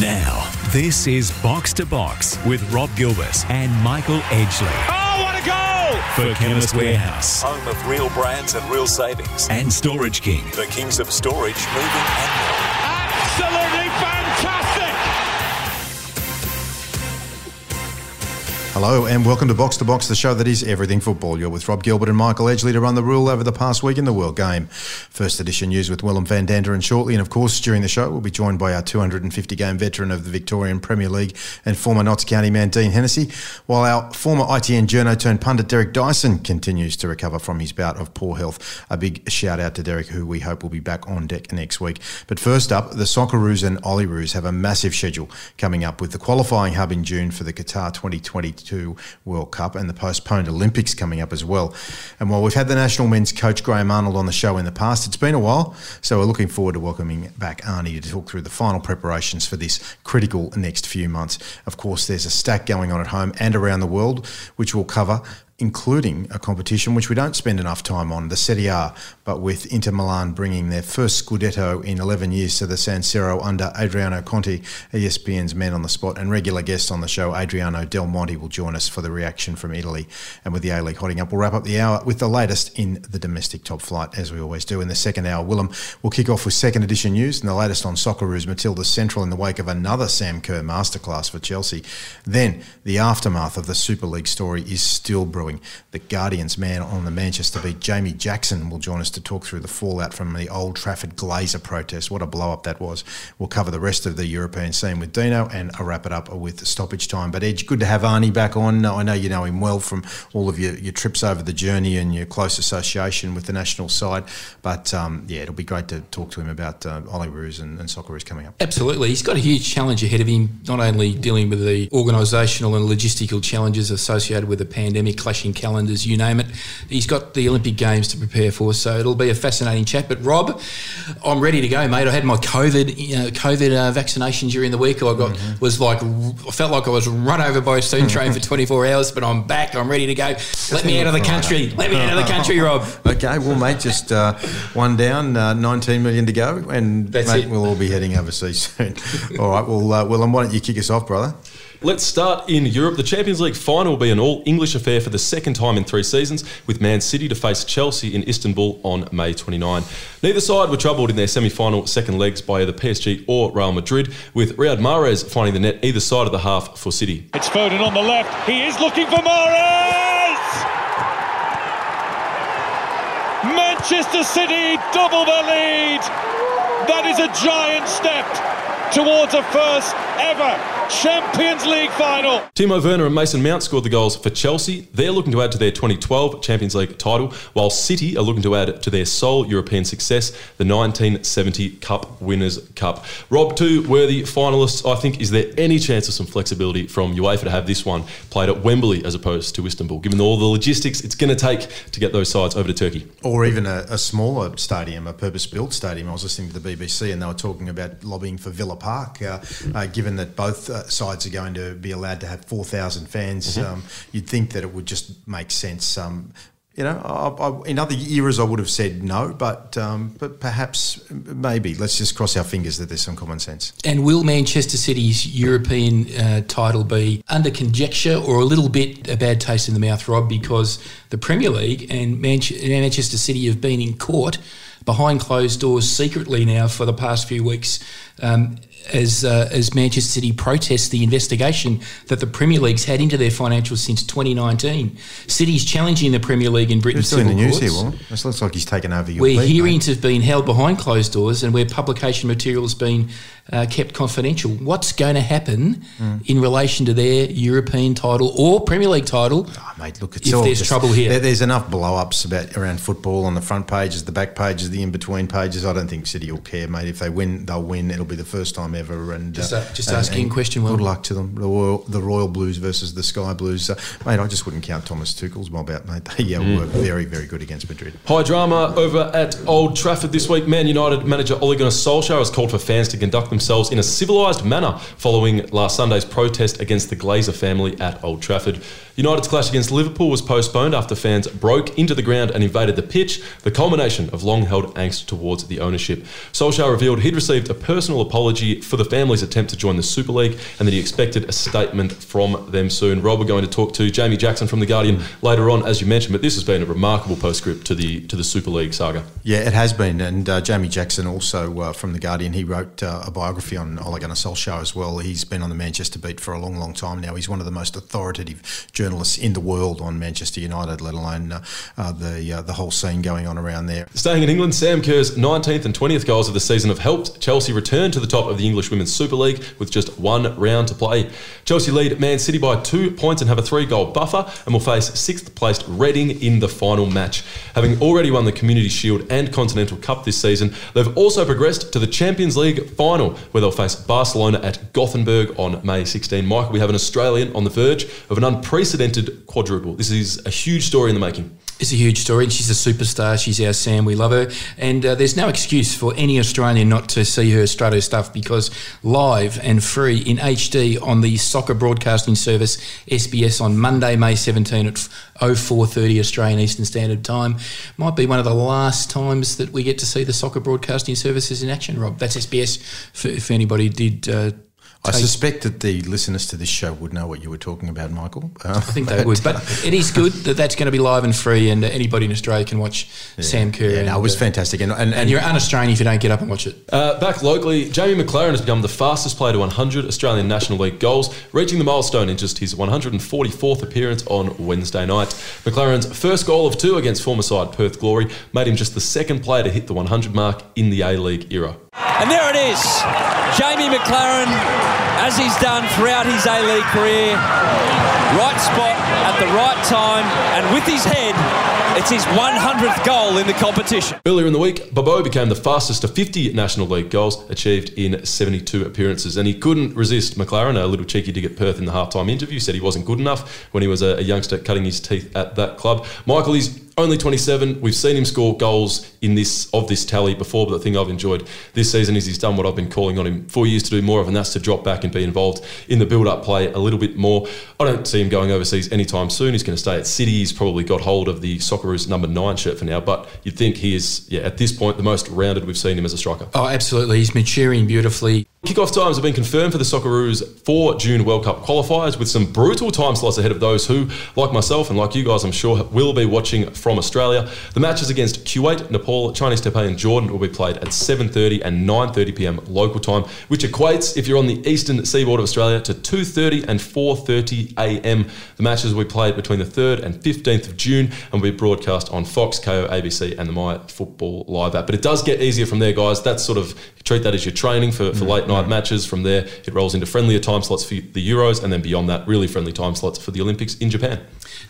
Now, this is Box to Box with Rob Gilbert and Michael Edgley Oh, what a goal! for Chemist Warehouse Home of real brands and real savings. and Storage King. The kings of storage, moving and moving. Absolutely fantastic! Hello and welcome to Box to Box, the show that is everything football. You're with Rob Gilbert and Michael Edgley to run the rule over the past week in the World Game. First edition news with Willem van Denderen shortly, and of course during the show we'll be joined by our 250 game veteran of the Victorian Premier League and former Notts County man Dean Hennessey, while our former ITN journo turned pundit Derek Dyson continues to recover from his bout of poor health. A big shout out to Derek, who we hope will be back on deck next week. But first up, the Socceroos and Olyroos have a massive schedule coming up with the qualifying hub in June for the Qatar 2022 World Cup and the postponed Olympics coming up as well. And while we've had the national men's coach Graham Arnold on the show in the past, it's been a while, so we're looking forward to welcoming back Arnie to talk through the final preparations for this critical next few months. Of course, there's a stack going on at home and around the world, which we'll cover including a competition which we don't spend enough time on, the Serie A, but with Inter Milan bringing their first Scudetto in 11 years to the San Siro under Adriano Conte, ESPN's man on the spot and regular guest on the show, Adriano Del Monte, will join us for the reaction from Italy. And with the A-League hotting up, we'll wrap up the hour with the latest in the domestic top flight, as we always do. In the second hour, Willem will kick off with second edition news and the latest on Socceroos Matilda Central in the wake of another Sam Kerr masterclass for Chelsea. Then, the aftermath of the Super League story is still brewing. The Guardians man on the Manchester beat, Jamie Jackson, will join us to talk through the fallout from the Old Trafford Glazer protest. What a blow up that was. We'll cover the rest of the European scene with Dino and I'll wrap it up with stoppage time. But Edge, good to have Arnie back on. I know you know him well from all of your, your trips over the journey and your close association with the national side. But um, yeah, it'll be great to talk to him about uh, Olyroos and, and Socceroos coming up. Absolutely. He's got a huge challenge ahead of him, not only dealing with the organisational and logistical challenges associated with the pandemic, clashing calendars, you name it. He's got the Olympic Games to prepare for, so it'll be a fascinating chat. But Rob, I'm ready to go, mate. I had my COVID, you know, COVID uh, vaccination during the week. I got was like I felt like I was run over by a steam train for 24 hours, but I'm back. I'm ready to go. Let me out of the country. Let me out of the country, Rob. Okay, well, mate, just uh, one down, uh, 19 million to go, and That's mate, it. we'll all be heading overseas soon. all right, well, uh, Willem, why don't you kick us off, brother? Let's start in Europe. The Champions League final will be an all English affair for the second time in three seasons, with Man City to face Chelsea in Istanbul on May 29. Neither side were troubled in their semi final second legs by either PSG or Real Madrid, with Riyad Mahrez finding the net either side of the half for City. It's Foden on the left. He is looking for Mahrez! Manchester City double the lead. That is a giant step towards a first ever Champions League final. Timo Werner and Mason Mount scored the goals for Chelsea. They're looking to add to their 2012 Champions League title, while City are looking to add to their sole European success, the 1970 Cup Winners' Cup. Rob, two worthy finalists. I think, is there any chance of some flexibility from UEFA to have this one played at Wembley as opposed to Istanbul, given all the logistics it's going to take to get those sides over to Turkey? Or even a, a smaller stadium, a purpose-built stadium. I was listening to the BBC and they were talking about lobbying for Villa Park, uh, uh, given that both uh, sides are going to be allowed to have 4,000 fans. Um, you'd think that it would just make sense. Um, you know, I, I, in other eras I would have said no, but um, but perhaps maybe let's just cross our fingers that there's some common sense. And will Manchester City's European uh, title be under conjecture or a little bit a bad taste in the mouth, Rob? Because the Premier League and Manch- Manchester City have been in court behind closed doors secretly now for the past few weeks. Um, as uh, as Manchester City protests the investigation that the Premier League's had into their financials since 2019, City's challenging the Premier League in Britain's Who's doing the news courts. here? This looks like he's taken over your Where beat, hearings mate. have been held behind closed doors and where publication material has been uh, kept confidential. What's going to happen Hmm. in relation to their European title or Premier League title? Oh, mate, look, it's if all there's just- trouble here. there- there's enough blow-ups about around football on the front pages, the back pages, the in-between pages. I don't think City will care, mate. If they win, they'll win. It'll be the first time ever. And Just, uh, uh, just and- asking and a question, Good Will. luck to them. The Royal, the Royal Blues versus the Sky Blues, uh, mate. I just wouldn't count Thomas Tuchel's mob out, mate. They uh, Mm. were very, very good against Madrid. High drama over at Old Trafford this week. Man United manager Ole Gunnar Solskjaer has called for fans to conduct themselves in a civilised manner following last Sunday's protest against the Glazer family at Old Trafford. United's clash against Liverpool was postponed after fans broke into the ground and invaded the pitch, the culmination of long held angst towards the ownership. Solskjaer revealed he'd received a personal apology for the family's attempt to join the Super League and that he expected a statement from them soon. Rob, we're going to talk to Jamie Jackson from The Guardian later on, as you mentioned, but this has been a remarkable postscript to the to the Super League saga. Yeah, it has been. And uh, Jamie Jackson, also uh, from The Guardian, he wrote uh, a biography on Ole Gunnar Solskjaer as well. He's been on the Manchester beat for a long, long time now. He's one of the most authoritative journalists in the world on Manchester United, let alone uh, uh, the uh, the whole scene going on around there. Staying in England, Sam Kerr's 19th and 20th goals of the season have helped Chelsea return to the top of the English Women's Super League with just one round to play. Chelsea lead Man City by two points and have a three goal buffer and will face sixth placed Reading in the final match. Having already won the Community Shield and Continental Cup this season, they've also progressed to the Champions League final where they'll face Barcelona at Gothenburg on May 16. Michael, we have an Australian on the verge of an unprecedented quadruple. This is a huge story in the making. It's a huge story, she's a superstar. She's our Sam. We love her, and uh, there's no excuse for any Australian not to see her Strato stuff because live and free in HD on the soccer broadcasting service SBS on Monday, May 17 at 04:30 Australian Eastern Standard Time might be one of the last times that we get to see the soccer broadcasting services in action. Rob, that's SBS. For, if anybody did. Uh, I suspect that the listeners to this show would know what you were talking about, Michael. Um, I think they would, but it is good that that's going to be live and free, and anybody in Australia can watch Sam Kerr. Yeah, and, no, it was uh, fantastic, and and, And you're un-Australian if you don't get up and watch it. Uh, back locally, Jamie McLaren has become the fastest player to 100 Australian National League goals, reaching the milestone in just his 144th appearance on Wednesday night. McLaren's first goal of two against former side Perth Glory made him just the second player to hit the 100 mark in the A League era. And there it is. Jamie McLaren, as he's done throughout his A League career, right spot at the right time, and with his head, it's his 100th goal in the competition. Earlier in the week, Bobo became the fastest to 50 National League goals achieved in 72 appearances, and he couldn't resist McLaren, a little cheeky dig at Perth in the halftime interview, said he wasn't good enough when he was a youngster cutting his teeth at that club. Michael, he's only 27. We've seen him score goals in this of this tally before, but the thing I've enjoyed this season is he's done what I've been calling on him for years to do more of, and that's to drop back and be involved in the build-up play a little bit more. I don't see him going overseas anytime soon. He's going to stay at City. He's probably got hold of the Socceroos number nine shirt for now, but you'd think he is, yeah, at this point, the most rounded we've seen him as a striker. Oh, absolutely. He's maturing beautifully. Kickoff times have been confirmed for the Socceroos for June World Cup qualifiers with some brutal time slots ahead of those who, like myself and like you guys, I'm sure, will be watching from Australia. The matches against Kuwait, Nepal, Chinese Taipei and Jordan will be played at 7.30 and 9.30pm local time, which equates, if you're on the eastern seaboard of Australia, to 2.30 and 4.30am. The matches will be played between the 3rd and 15th of June and will be broadcast on Fox, Kayo, ABC and the My Football Live app. But it does get easier from there, guys. That's sort of, treat that as your training for, for mm. late night matches. From there, it rolls into friendlier time slots for the Euros, and then beyond that, really friendly time slots for the Olympics in Japan.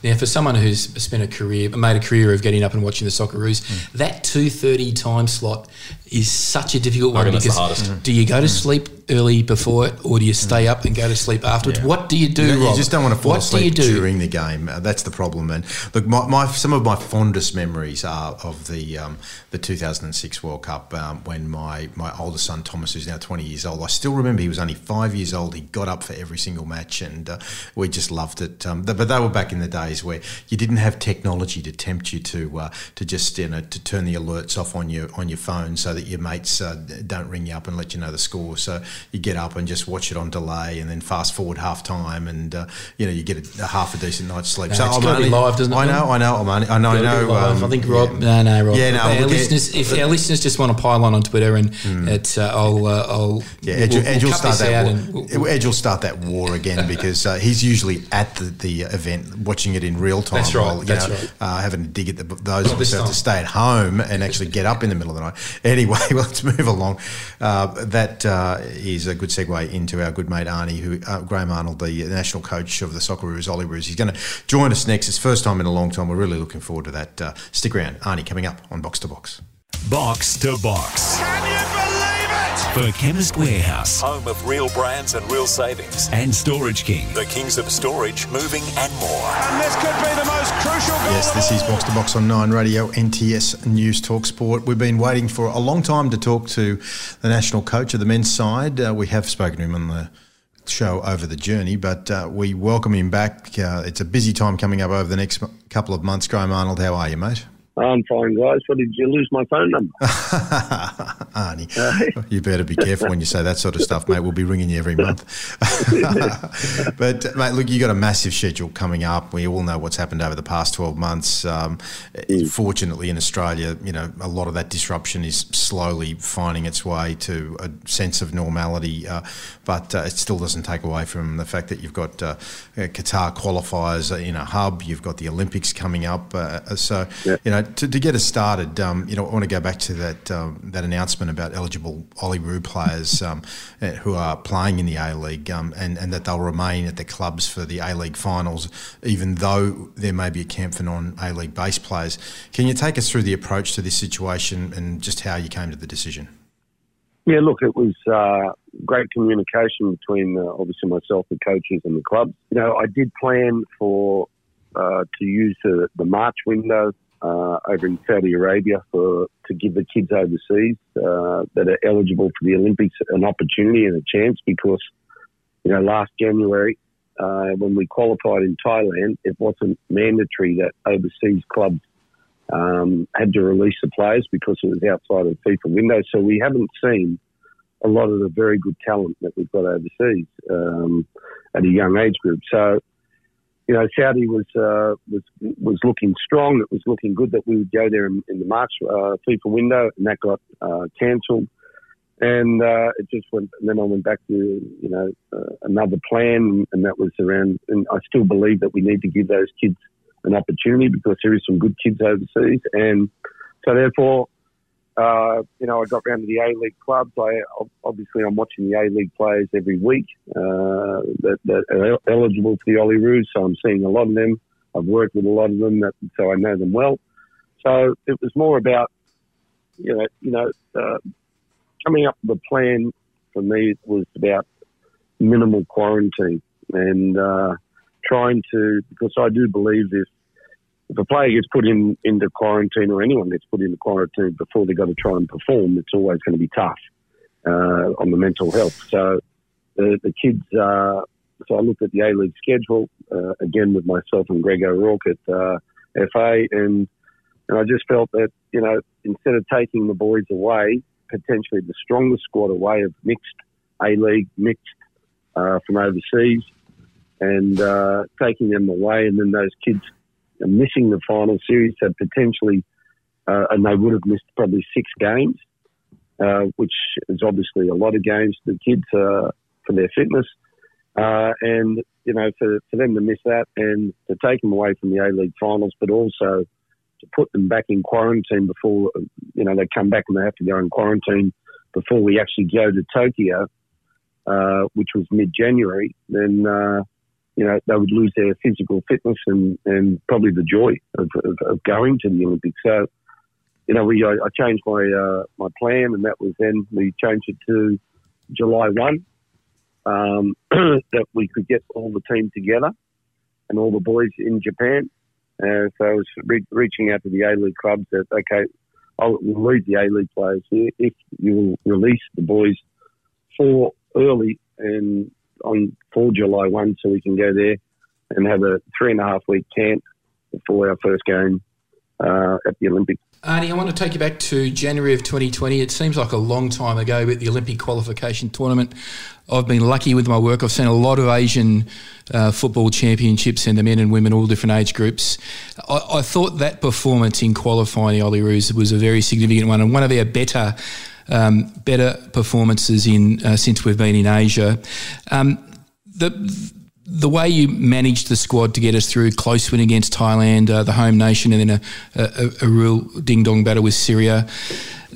Now, for someone who's spent a career, made a career of getting up and watching the Socceroos, Mm. that two thirty time slot is such a difficult one reckon the because hardest. Mm. do you go to sleep early before it, or do you stay up and go to sleep afterwards? What do you do? You, know, you just don't want to fall what asleep do you do? during the game. Uh, that's the problem. And look, my, my some of my fondest memories are of the um, the 2006 World Cup um, when my my older son Thomas, who's now 20 years old, I still remember he was only five years old. He got up for every single match, and uh, we just loved it. Um, th- but they were back in the days where you didn't have technology to tempt you to uh, to just you know to turn the alerts off on your on your phone so that your mates uh, don't ring you up and let you know the score. So you get up and just watch it on delay, and then fast forward half time, and uh, you know you get a, a half a decent night's sleep. No, it's gotta be live, doesn't it, I know, I know, I'm only, I know, I know. um, I think Rob. yeah. No, no, Rob. Yeah, no, Our it- listeners, if our listeners just want to pile on on Twitter, and it's, uh, I'll, uh, I'll, Yeah, Edge, we'll, Edge we'll start that. War, we'll- Edge will start that war again because uh, he's usually at the, the event, watching it in real time. That's right, While, you that's know, right. uh, having to dig at the, those us who have to stay at home and actually get up in the middle of the night. Anyway, well, let's move along. Uh, that uh, is a good segue into our good mate Arnie, who uh, Graham Arnold, the national coach of the Socceroos, Olyroos. He's going to join us next. It's first time in a long time. We're really looking forward to that. Uh, stick around, Arnie, coming up on Box to Box. Box to box. For Chemist Warehouse Home of real brands and real savings. and Storage King. The kings of storage, moving and more. And this could be the most crucial goal Yes, of this is all. Box to Box on Nine Radio, NTS News Talk Sport. We've been waiting for a long time to talk to the national coach of the men's side. Uh, we have spoken to him on the show over the journey, but uh, we welcome him back. Uh, it's a busy time coming up over the next couple of months. Graham Arnold, how are you, mate? I'm fine, guys. What did you lose my phone number? Arnie, you better be careful when you say that sort of stuff, mate. We'll be ringing you every month. but, mate, look, you've got a massive schedule coming up. We all know what's happened over the past 12 months. Um, mm. Fortunately, in Australia, you know, a lot of that disruption is slowly finding its way to a sense of normality, uh, but uh, it still doesn't take away from the fact that you've got uh, Qatar qualifiers in a hub, you've got the Olympics coming up. Uh, so, yeah. you know, to, to, get us started, um, you know, I want to go back to that um, that announcement about eligible Olyroos players um, eh, who are playing in the A League um, and, and that they'll remain at the clubs for the A League finals, even though there may be a camp for non A League based players. Can you take us through the approach to this situation and just how you came to the decision? Yeah, look, it was uh, great communication between uh, obviously myself, the coaches, and the clubs. You know, I did plan for uh, to use the, the March window uh, over in Saudi Arabia for to give the kids overseas uh, that are eligible for the Olympics an opportunity and a chance because you know last January uh, when we qualified in Thailand, it wasn't mandatory that overseas clubs um, had to release the players because it was outside of the FIFA window. So we haven't seen a lot of the very good talent that we've got overseas um, at a young age group. So you know, Saudi was uh, was was looking strong. It was looking good that we would go there in, in the March uh, FIFA window, and that got uh, cancelled. And uh, it just went. And then I went back to you know uh, another plan, and that was around. And I still believe that we need to give those kids an opportunity because there is some good kids overseas, and so therefore uh, you know, I got round to the A League clubs. I obviously I'm watching the A League players every week uh, that, that, are eligible for the Olyroos, so I'm seeing a lot of them. I've worked with a lot of them, that, so I know them well. So it was more about, you know, you know, uh, coming up with a plan for me was about minimal quarantine and uh, trying to because I do believe if if a player gets put in into quarantine or anyone gets put into quarantine before they've got to try and perform, it's always going to be tough uh, on the mental health. So the, the kids, uh, so I looked at the A League schedule uh, again with myself and Greg O'Rourke at uh, FA, and and I just felt that you know instead of taking the boys away, potentially the strongest squad away of mixed A League, mixed uh, from overseas, and uh, taking them away, and then those kids missing the final series, so potentially, uh, and they would have missed probably six games, uh, which is obviously a lot of games for the kids uh, for their fitness. Uh, and, you know, for, for them to miss that and to take them away from the A League finals, but also to put them back in quarantine before, you know, they come back and they have to go in quarantine before we actually go to Tokyo, uh, which was mid January, then, uh, you know, they would lose their physical fitness and, and probably the joy of, of, of going to the Olympics. So, you know, we I, I changed my uh, my plan, and that was then we changed it to July one, um, that we could get all the team together and all the boys in Japan. Uh, so I was re- reaching out to the A League clubs that okay, I'll leave the A League players here if you will release the boys for early and on for July 1 so we can go there and have a three and a half week camp before our first game uh, at the Olympics. Arnie, I want to take you back to January of 2020. It seems like a long time ago with the Olympic qualification tournament. I've been lucky with my work. I've seen a lot of Asian uh, football championships and the men and women, all different age groups. I, I thought that performance in qualifying the Olyroos was a very significant one and one of our better um, better performances in uh, since we've been in Asia. Um, the the way you managed the squad to get us through close win against Thailand, uh, the home nation, and then a, a, a real ding dong battle with Syria.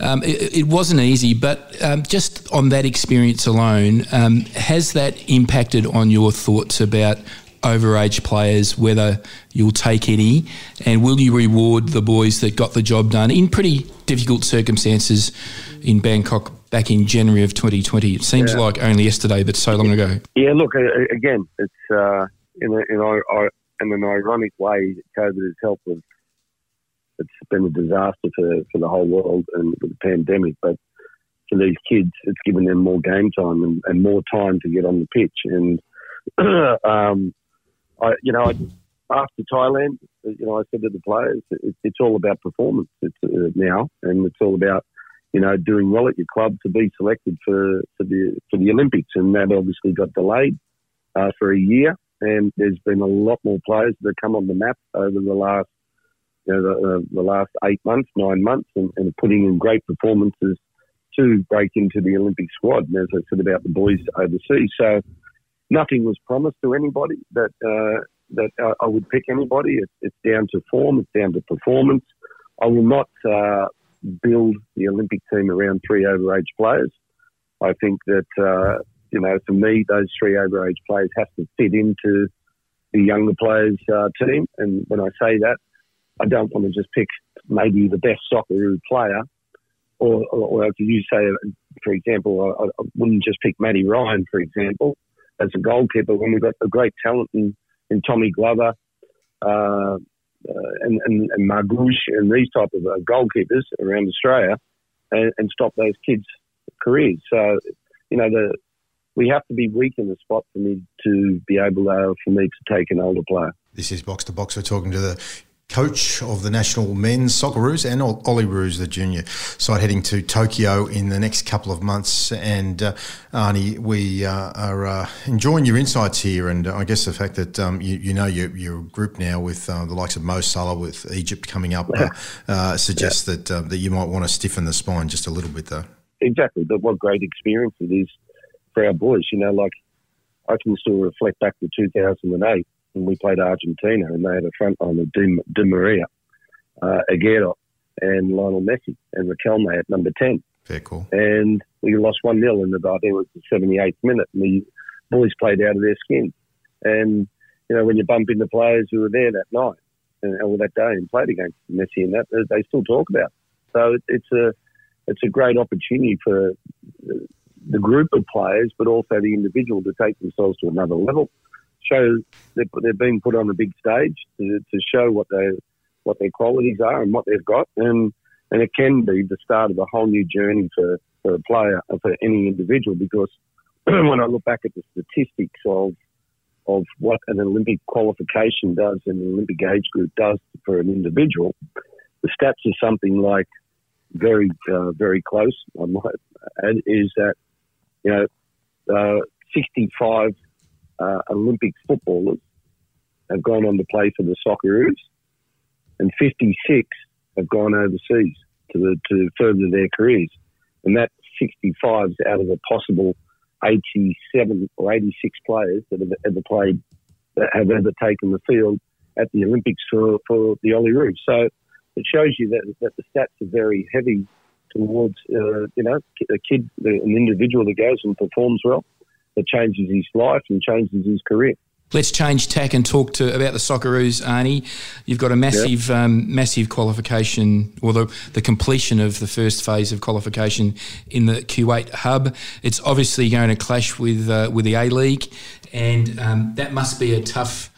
Um, it, it, wasn't easy, but um, just on that experience alone, um, has that impacted on your thoughts about overage players, whether you'll take any, and will you reward the boys that got the job done in pretty difficult circumstances in Bangkok back in January of 2020? It seems yeah. like only yesterday, but so long ago. Yeah, look, again, it's uh, in, a, in, a, in an ironic way, COVID has helped with. It's been a disaster for, for the whole world and with the pandemic, but for these kids, it's given them more game time and, and more time to get on the pitch. And um, I, you know, I, after Thailand, you know, I said to the players, it, it's all about performance it's, uh, now, and it's all about you know doing well at your club to be selected for, for the for the Olympics, and that obviously got delayed uh, for a year. And there's been a lot more players that have come on the map over the last you know, the, uh, the last eight months, nine months, and, and putting in great performances to break into the Olympic squad. And as I said about the boys overseas, so nothing was promised to anybody that uh, that I, I would pick anybody. It's, it's down to form. It's down to performance. I will not uh, build the Olympic team around three overage players. I think that uh, you know, for me, those three overage players have to fit into the younger players' uh, team. And when I say that, I don't want to just pick maybe the best Socceroo player, or, or, or if you say, for example, I, I, wouldn't just pick Matty Ryan, for example, as a goalkeeper when we've got a great talent in, in Tommy Glover. Uh, uh, and, and, and and these type of uh, goalkeepers around Australia and, and, stop those kids' careers. So, you know, the we have to be weak in the spot for me to be able to, for me to take an older player. This is Box to Box. We're talking to the coach of the national men's Socceroos and Olyroos, the junior side, heading to Tokyo in the next couple of months. And uh, Arnie, we uh, are uh, enjoying your insights here, and I guess the fact that um, you, you, know your, your group now with uh, the likes of Mo Salah, with Egypt coming up, uh, uh, suggests yeah. that that you might want to stiffen the spine just a little bit, though. Exactly, but what great experience it is for our boys. You know, like I can still reflect back to 2008 when we played Argentina and they had a front line of Di, Di Maria, uh, Aguero, and Lionel Messi and Riquelme at number 10. Very cool. And we lost 1 0 in the, I think it was the 78th minute, and the boys played out of their skin. And, you know, when you bump into players who were there that night and, or that day and played against Messi and that, they still talk about. It. So it's a, it's a great opportunity for the group of players, but also the individual to take themselves to another level show they're, they're being put on a big stage to, to show what they what their qualities are and what they've got, and and it can be the start of a whole new journey for, for a player for any individual. Because when I look back at the statistics of of what an Olympic qualification does and an Olympic age group does for an individual, the stats are something like very uh, very close. I might add is that you know uh, 65 uh, Olympic footballers have gone on to play for the Socceroos, and 56 have gone overseas to, the, to further their careers. And that 65 is out of a possible 87 or 86 players that have ever played, that have ever taken the field at the Olympics for, for the Olyroos. So it shows you that, that the stats are very heavy towards, uh, you know, a kid, an individual that goes and performs well that changes his life and changes his career. Let's change tack and talk to about the Socceroos, Arnie. You've got a massive, yep. um, massive qualification, or the, the completion of the first phase of qualification in the Kuwait hub. It's obviously going to clash with uh, with the A League, and um, that must be a tough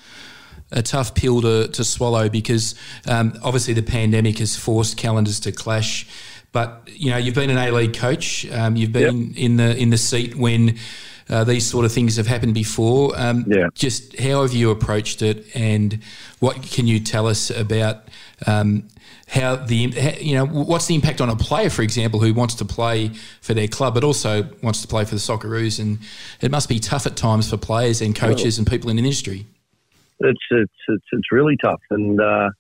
a tough pill to, to swallow because um, obviously the pandemic has forced calendars to clash. But you know, you've been an A League coach. Um, you've been yep. in the in the seat when uh, these sort of things have happened before. Um, yeah. Just how have you approached it, and what can you tell us about um, how the you know what's the impact on a player, for example, who wants to play for their club but also wants to play for the Socceroos, and it must be tough at times for players and coaches well, and people in the industry. It's it's it's, it's really tough, and uh,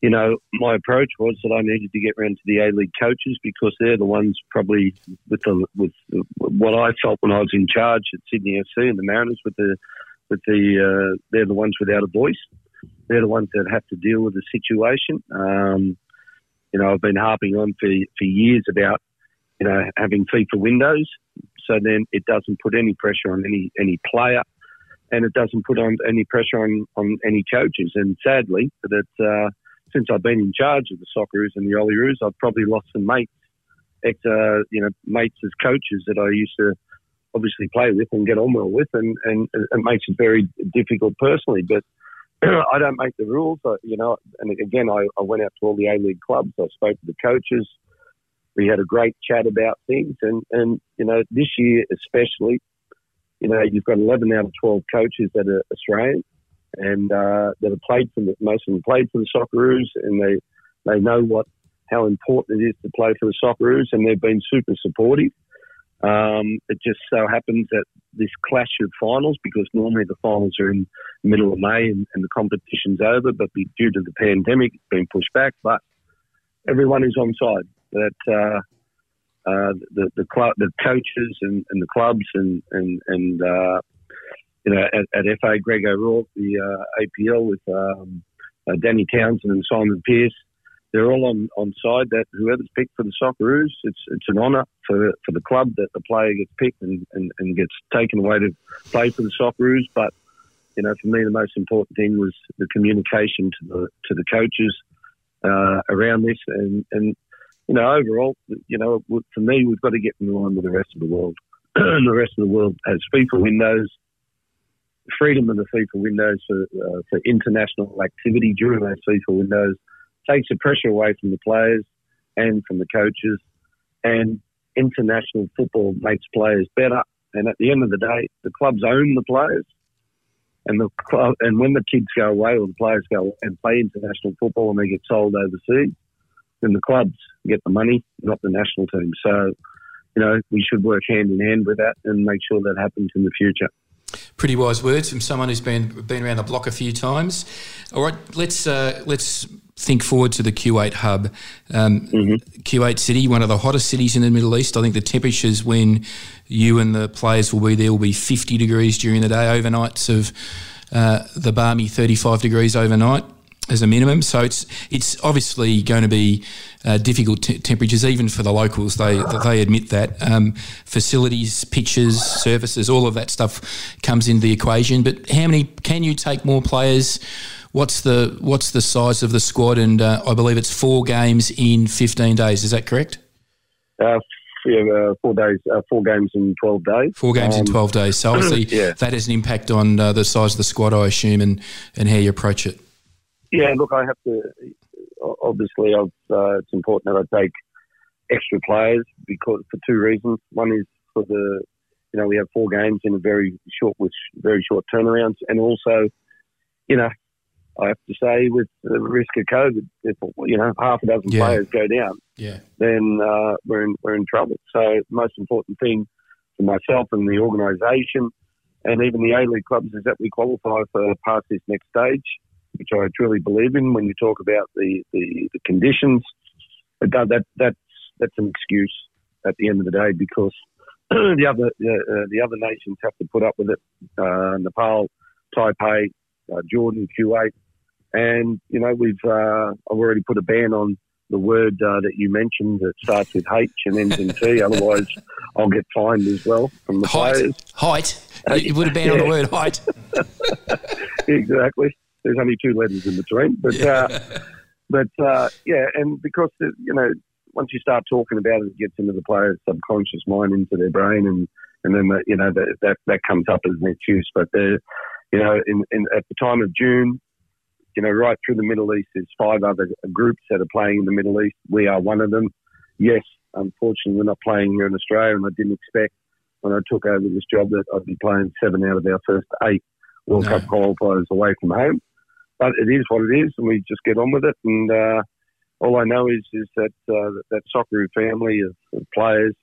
you know, my approach was that I needed to get around to the A League coaches because they're the ones probably with the with what I felt when I was in charge at Sydney FC and the Mariners with the with the uh, they're the ones without a voice. They're the ones that have to deal with the situation. Um, you know, I've been harping on for for years about you know having FIFA windows, so then it doesn't put any pressure on any any player and it doesn't put on any pressure on, on any coaches. And sadly, that uh, since I've been in charge of the Socceroos and the Olyroos, I've probably lost some mates, ex, uh, you know, mates as coaches that I used to obviously play with and get on well with, and, and it makes it very difficult personally. But I don't make the rules, you know. And again, I, I went out to all the A League clubs. I spoke to the coaches. We had a great chat about things, and and you know, this year especially, you know, you've got 11 out of 12 coaches that are Australian and uh, that have played for the, most of them played for the Socceroos, and they they know what how important it is to play for the Socceroos, and they've been super supportive. Um, it just so happens that this clash of finals, because normally the finals are in the middle of May and, and the competition's over, but be, due to the pandemic, it's been pushed back. But everyone is on side. That uh, uh, the the club, the coaches and, and the clubs and and and uh, you know at, at, FA Greg O'Rourke, the uh, APL with um, uh, Danny Townsend and Simon Pearce, they're all on, on side that whoever's picked for the Socceroos, it's it's an honour for for the club that the player gets picked and, and, and gets taken away to play for the Socceroos. But you know, for me, the most important thing was the communication to the to the coaches uh, around this, and and you know, overall, you know, for me, we've got to get in line with the rest of the world. the rest of the world has FIFA windows, freedom of the FIFA windows for uh, for international activity during those FIFA windows takes the pressure away from the players and from the coaches. And international football makes players better. And at the end of the day, the clubs own the players. And the club, and when the kids go away or the players go and play international football and they get sold overseas, then the clubs get the money, not the national team. So, you know, we should work hand in hand with that and make sure that happens in the future. Pretty wise words from someone who's been been around the block a few times. All right, let's uh, let's think forward to the Kuwait hub. Um, mm-hmm. Kuwait City, one of the hottest cities in the Middle East. I think the temperatures when you and the players will be there will be 50 degrees during the day. Overnights of uh, the balmy 35 degrees overnight as a minimum. So it's it's obviously going to be uh, difficult t- temperatures, even for the locals. They they admit that um, facilities, pitches, services, all of that stuff comes into the equation. But how many can you take more players? What's the what's the size of the squad? And uh, I believe it's four games in fifteen days. Is that correct? Uh, yeah, uh, four days, uh, four games in twelve days. Four games um, in twelve days. So obviously, yeah. that has an impact on uh, the size of the squad, I assume, and and how you approach it. Yeah, look, I have to. Obviously, uh, it's important that I take extra players because for two reasons. One is for the, you know, we have four games in a very short, with very short turnarounds, and also, you know, I have to say, with the risk of COVID, if you know half a dozen yeah. players go down, yeah, then uh, we're in we're in trouble. So most important thing for myself and the organisation, and even the A League clubs, is that we qualify for past this next stage, which I truly believe in. When you talk about the the, the conditions, that, that that's that's an excuse at the end of the day because the other uh, the other nations have to put up with it. Uh, Nepal, Taipei, uh, Jordan, Kuwait and, you know, we've, uh, I've already put a ban on the word uh, that you mentioned that starts with H and ends in T. Otherwise, I'll get fined as well from the height. players. Height. You would have banned yeah. on the word height. exactly. There's only two letters in between, but yeah. uh, but uh, yeah, and because you know, once you start talking about it, it gets into the player's subconscious mind, into their brain, and and then you know that that, that comes up as an excuse. But you know, in, in at the time of June, you know, right through the Middle East, there's five other groups that are playing in the Middle East. We are one of them. Yes, unfortunately, we're not playing here in Australia, and I didn't expect when I took over this job that I'd be playing seven out of our first eight World no. Cup qualifiers away from home. But it is what it is, and we just get on with it. And uh, all I know is is that uh, that Socceroo family of, of players,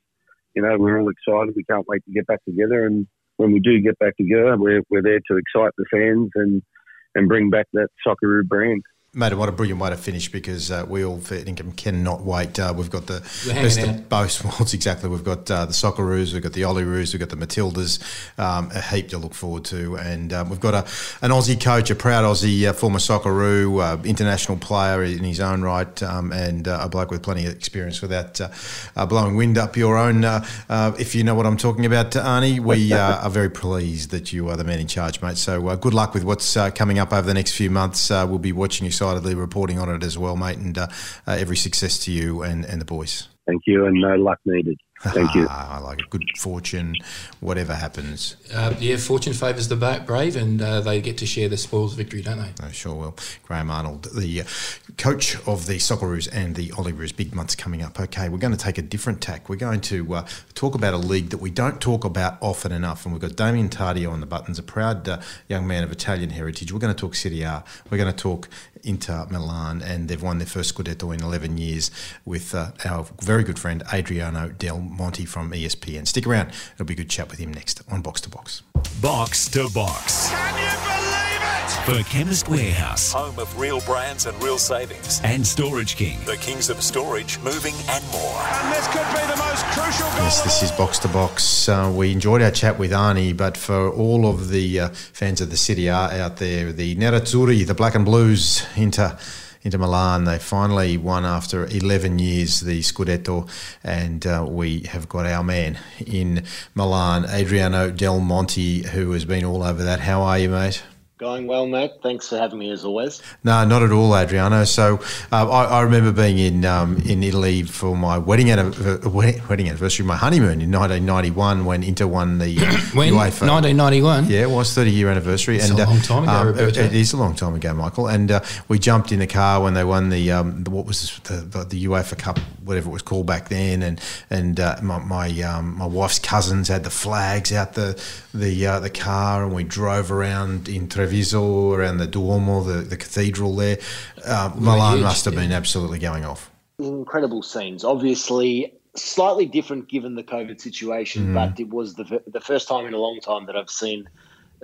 you know, we're all excited. We can't wait to get back together, and when we do get back together, we're we're there to excite the fans and and bring back that Socceroo brand. Mate, what a brilliant way to finish because uh, we all for Ingham cannot wait. Uh, we've got the best of both worlds, exactly. We've got uh, the Socceroos, we've got the Olyroos, we've got the Matildas, um, a heap to look forward to. And um, we've got a, an Aussie coach, a proud Aussie, uh, former Socceroo, uh, international player in his own right, um, and uh, a bloke with plenty of experience with that, blowing wind up your own. if you know what I'm talking about, Arnie, we are very pleased that you are the man in charge, mate. So good luck with what's coming up over the next few months. we'll be watching you excitedly reporting on it as well, mate. And uh, uh, every success to you and, and the boys. Thank you, and no luck needed. Thank you. Ah, I like it. Good fortune, whatever happens. Uh, yeah, fortune favours the brave, and uh, they get to share the spoils of victory, don't they? I sure will. Graham Arnold, the uh, coach of the Socceroos and the Olyroos. Big months coming up. Okay, we're going to take a different tack. We're going to uh, talk about a league that we don't talk about often enough. And we've got Damien Tardio on the buttons, a proud uh, young man of Italian heritage. We're going to talk Serie A. We're going to talk Inter Milan, and they've won their first Scudetto in 11 years with uh, our very good friend Adriano Del Monte from ESPN. Stick around. It'll be a good chat with him next on Box to Box. Box to Box. Can you believe it? For Chemist Warehouse Home of real brands and real savings. and Storage King. The kings of storage, moving and more. And this could be the most crucial goal. Yes, this is Box to Box. Uh, we enjoyed our chat with Arnie, but for all of the uh, fans of the City are out there, the Nerazzurri, the Black and Blues, Inter. Into Milan, they finally won after 11 years the Scudetto, and uh, we have got our man in Milan, Adriano Del Monte, who has been all over that. How are you, mate? Going well, mate. Thanks for having me as always. No, not at all, Adriano. So uh, I, I remember being in um, in Italy for my wedding, anniv- uh, wedding wedding anniversary, my honeymoon in 1991 when Inter won the uh, When? UEFA. 1991? Yeah, it was 30 year anniversary. It's and a long time ago, um, Roberto. it is a long time ago, Michael. And uh, we jumped in the car when they won the, um, the what was the, the, the UEFA Cup, whatever it was called back then. And and uh, my my, um, my wife's cousins had the flags out the the uh, the car, and we drove around in Treviso around the Duomo, the, the cathedral there. Uh, Milan huge, must have yeah. been absolutely going off. Incredible scenes. Obviously, slightly different given the COVID situation, but it was the, the first time in a long time that I've seen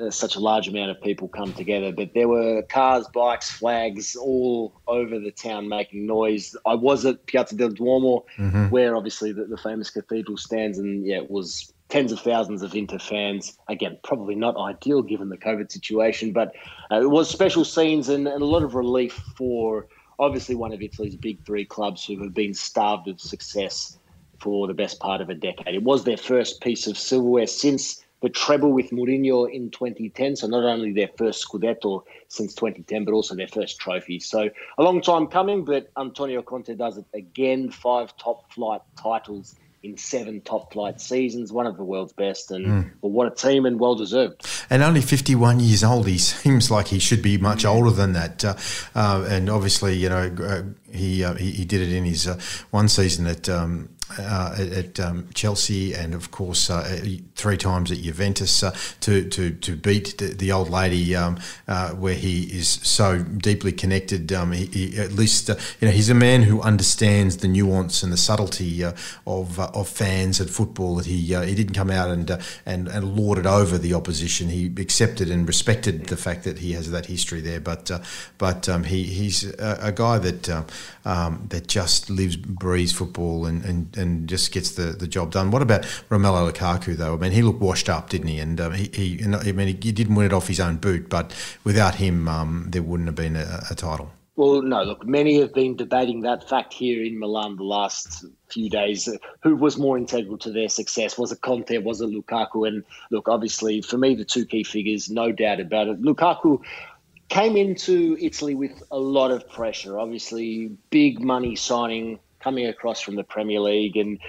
uh, such a large amount of people come together. But there were cars, bikes, flags all over the town making noise. I was at Piazza del Duomo, where obviously the, the famous cathedral stands, and yeah, it was tens of thousands of Inter fans. Again, probably not ideal given the COVID situation, but uh, it was special scenes and, and a lot of relief for obviously one of Italy's big three clubs who have been starved of success for the best part of a decade. It was their first piece of silverware since the treble with Mourinho in 2010. So not only their first Scudetto since 2010, but also their first trophy. So a long time coming, but Antonio Conte does it again. Five top flight titles in seven top flight seasons, one of the world's best, and well, what a team and well deserved. And only 51 years old, he seems like he should be much older than that. Uh, uh, and obviously, you know, uh, he, uh, he he did it in his uh, one season at. Um, uh, at um, Chelsea and of course uh, three times at Juventus uh, to, to to beat the, the old lady um, uh, where he is so deeply connected. Um, he, he, at least uh, you know he's a man who understands the nuance and the subtlety uh, of of fans and football. That he he didn't come out and and and lorded over the opposition. He accepted and respected the fact that he has that history there. But but um, he he's a, a guy that uh, um, that just lives breathes football and, and, and just gets the, the job done. What about Romelu Lukaku though? I mean, he looked washed up, didn't he? And um, he, he I mean he didn't win it off his own boot, but without him, um, there wouldn't have been a, a title. Well, no, look, many have been debating that fact here in Milan the last few days. Who was more integral to their success? Was it Conte? Was it Lukaku? And look, obviously, for me, the two key figures, no doubt about it. Lukaku came into Italy with a lot of pressure. Obviously, big money signing coming across from the Premier League, and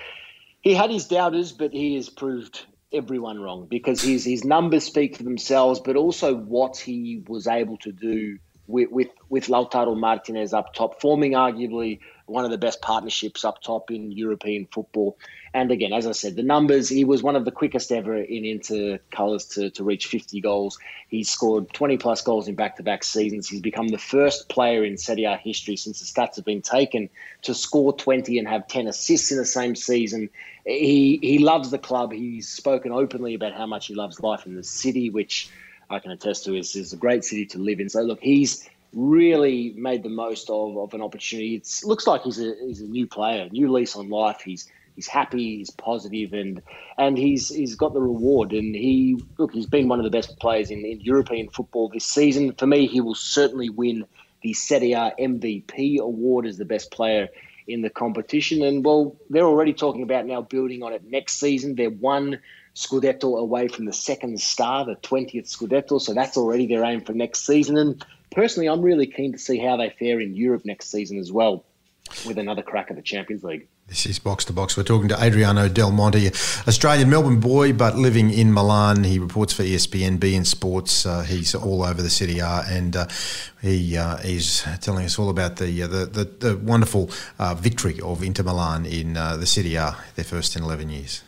he had his doubters, but he has proved everyone wrong because his his numbers speak for themselves, but also what he was able to do with with, with Lautaro Martinez up top, forming arguably one of the best partnerships up top in European football. And again, as I said, the numbers, he was one of the quickest ever in Inter colours to, to reach 50 goals. He's scored 20 plus goals in back to back seasons. He's become the first player in Serie A history since the stats have been taken to score 20 and have 10 assists in the same season. He, he loves the club. He's spoken openly about how much he loves life in the city, which I can attest to is, is a great city to live in. So, look, he's really made the most of, of an opportunity. It looks like he's a, he's a new player, new lease on life. He's he's happy, he's positive, and and he's he's got the reward. And he look, he's been one of the best players in, in European football this season. For me, he will certainly win the Serie A MVP award as the best player in the competition. And well, they're already talking about now building on it next season. They're one Scudetto away from the second star, the 20th Scudetto. So that's already their aim for next season. And personally, I'm really keen to see how they fare in Europe next season as well with another crack at the Champions League. This is Box to Box. We're talking to Adriano Del Monte, Australian Melbourne boy, but living in Milan. He reports for ESPN, beIN Sports. Uh, he's all over the Serie A, and uh, he uh, is telling us all about the uh, the, the, the, wonderful uh, victory of Inter Milan in uh, the Serie A, their first in 11 years.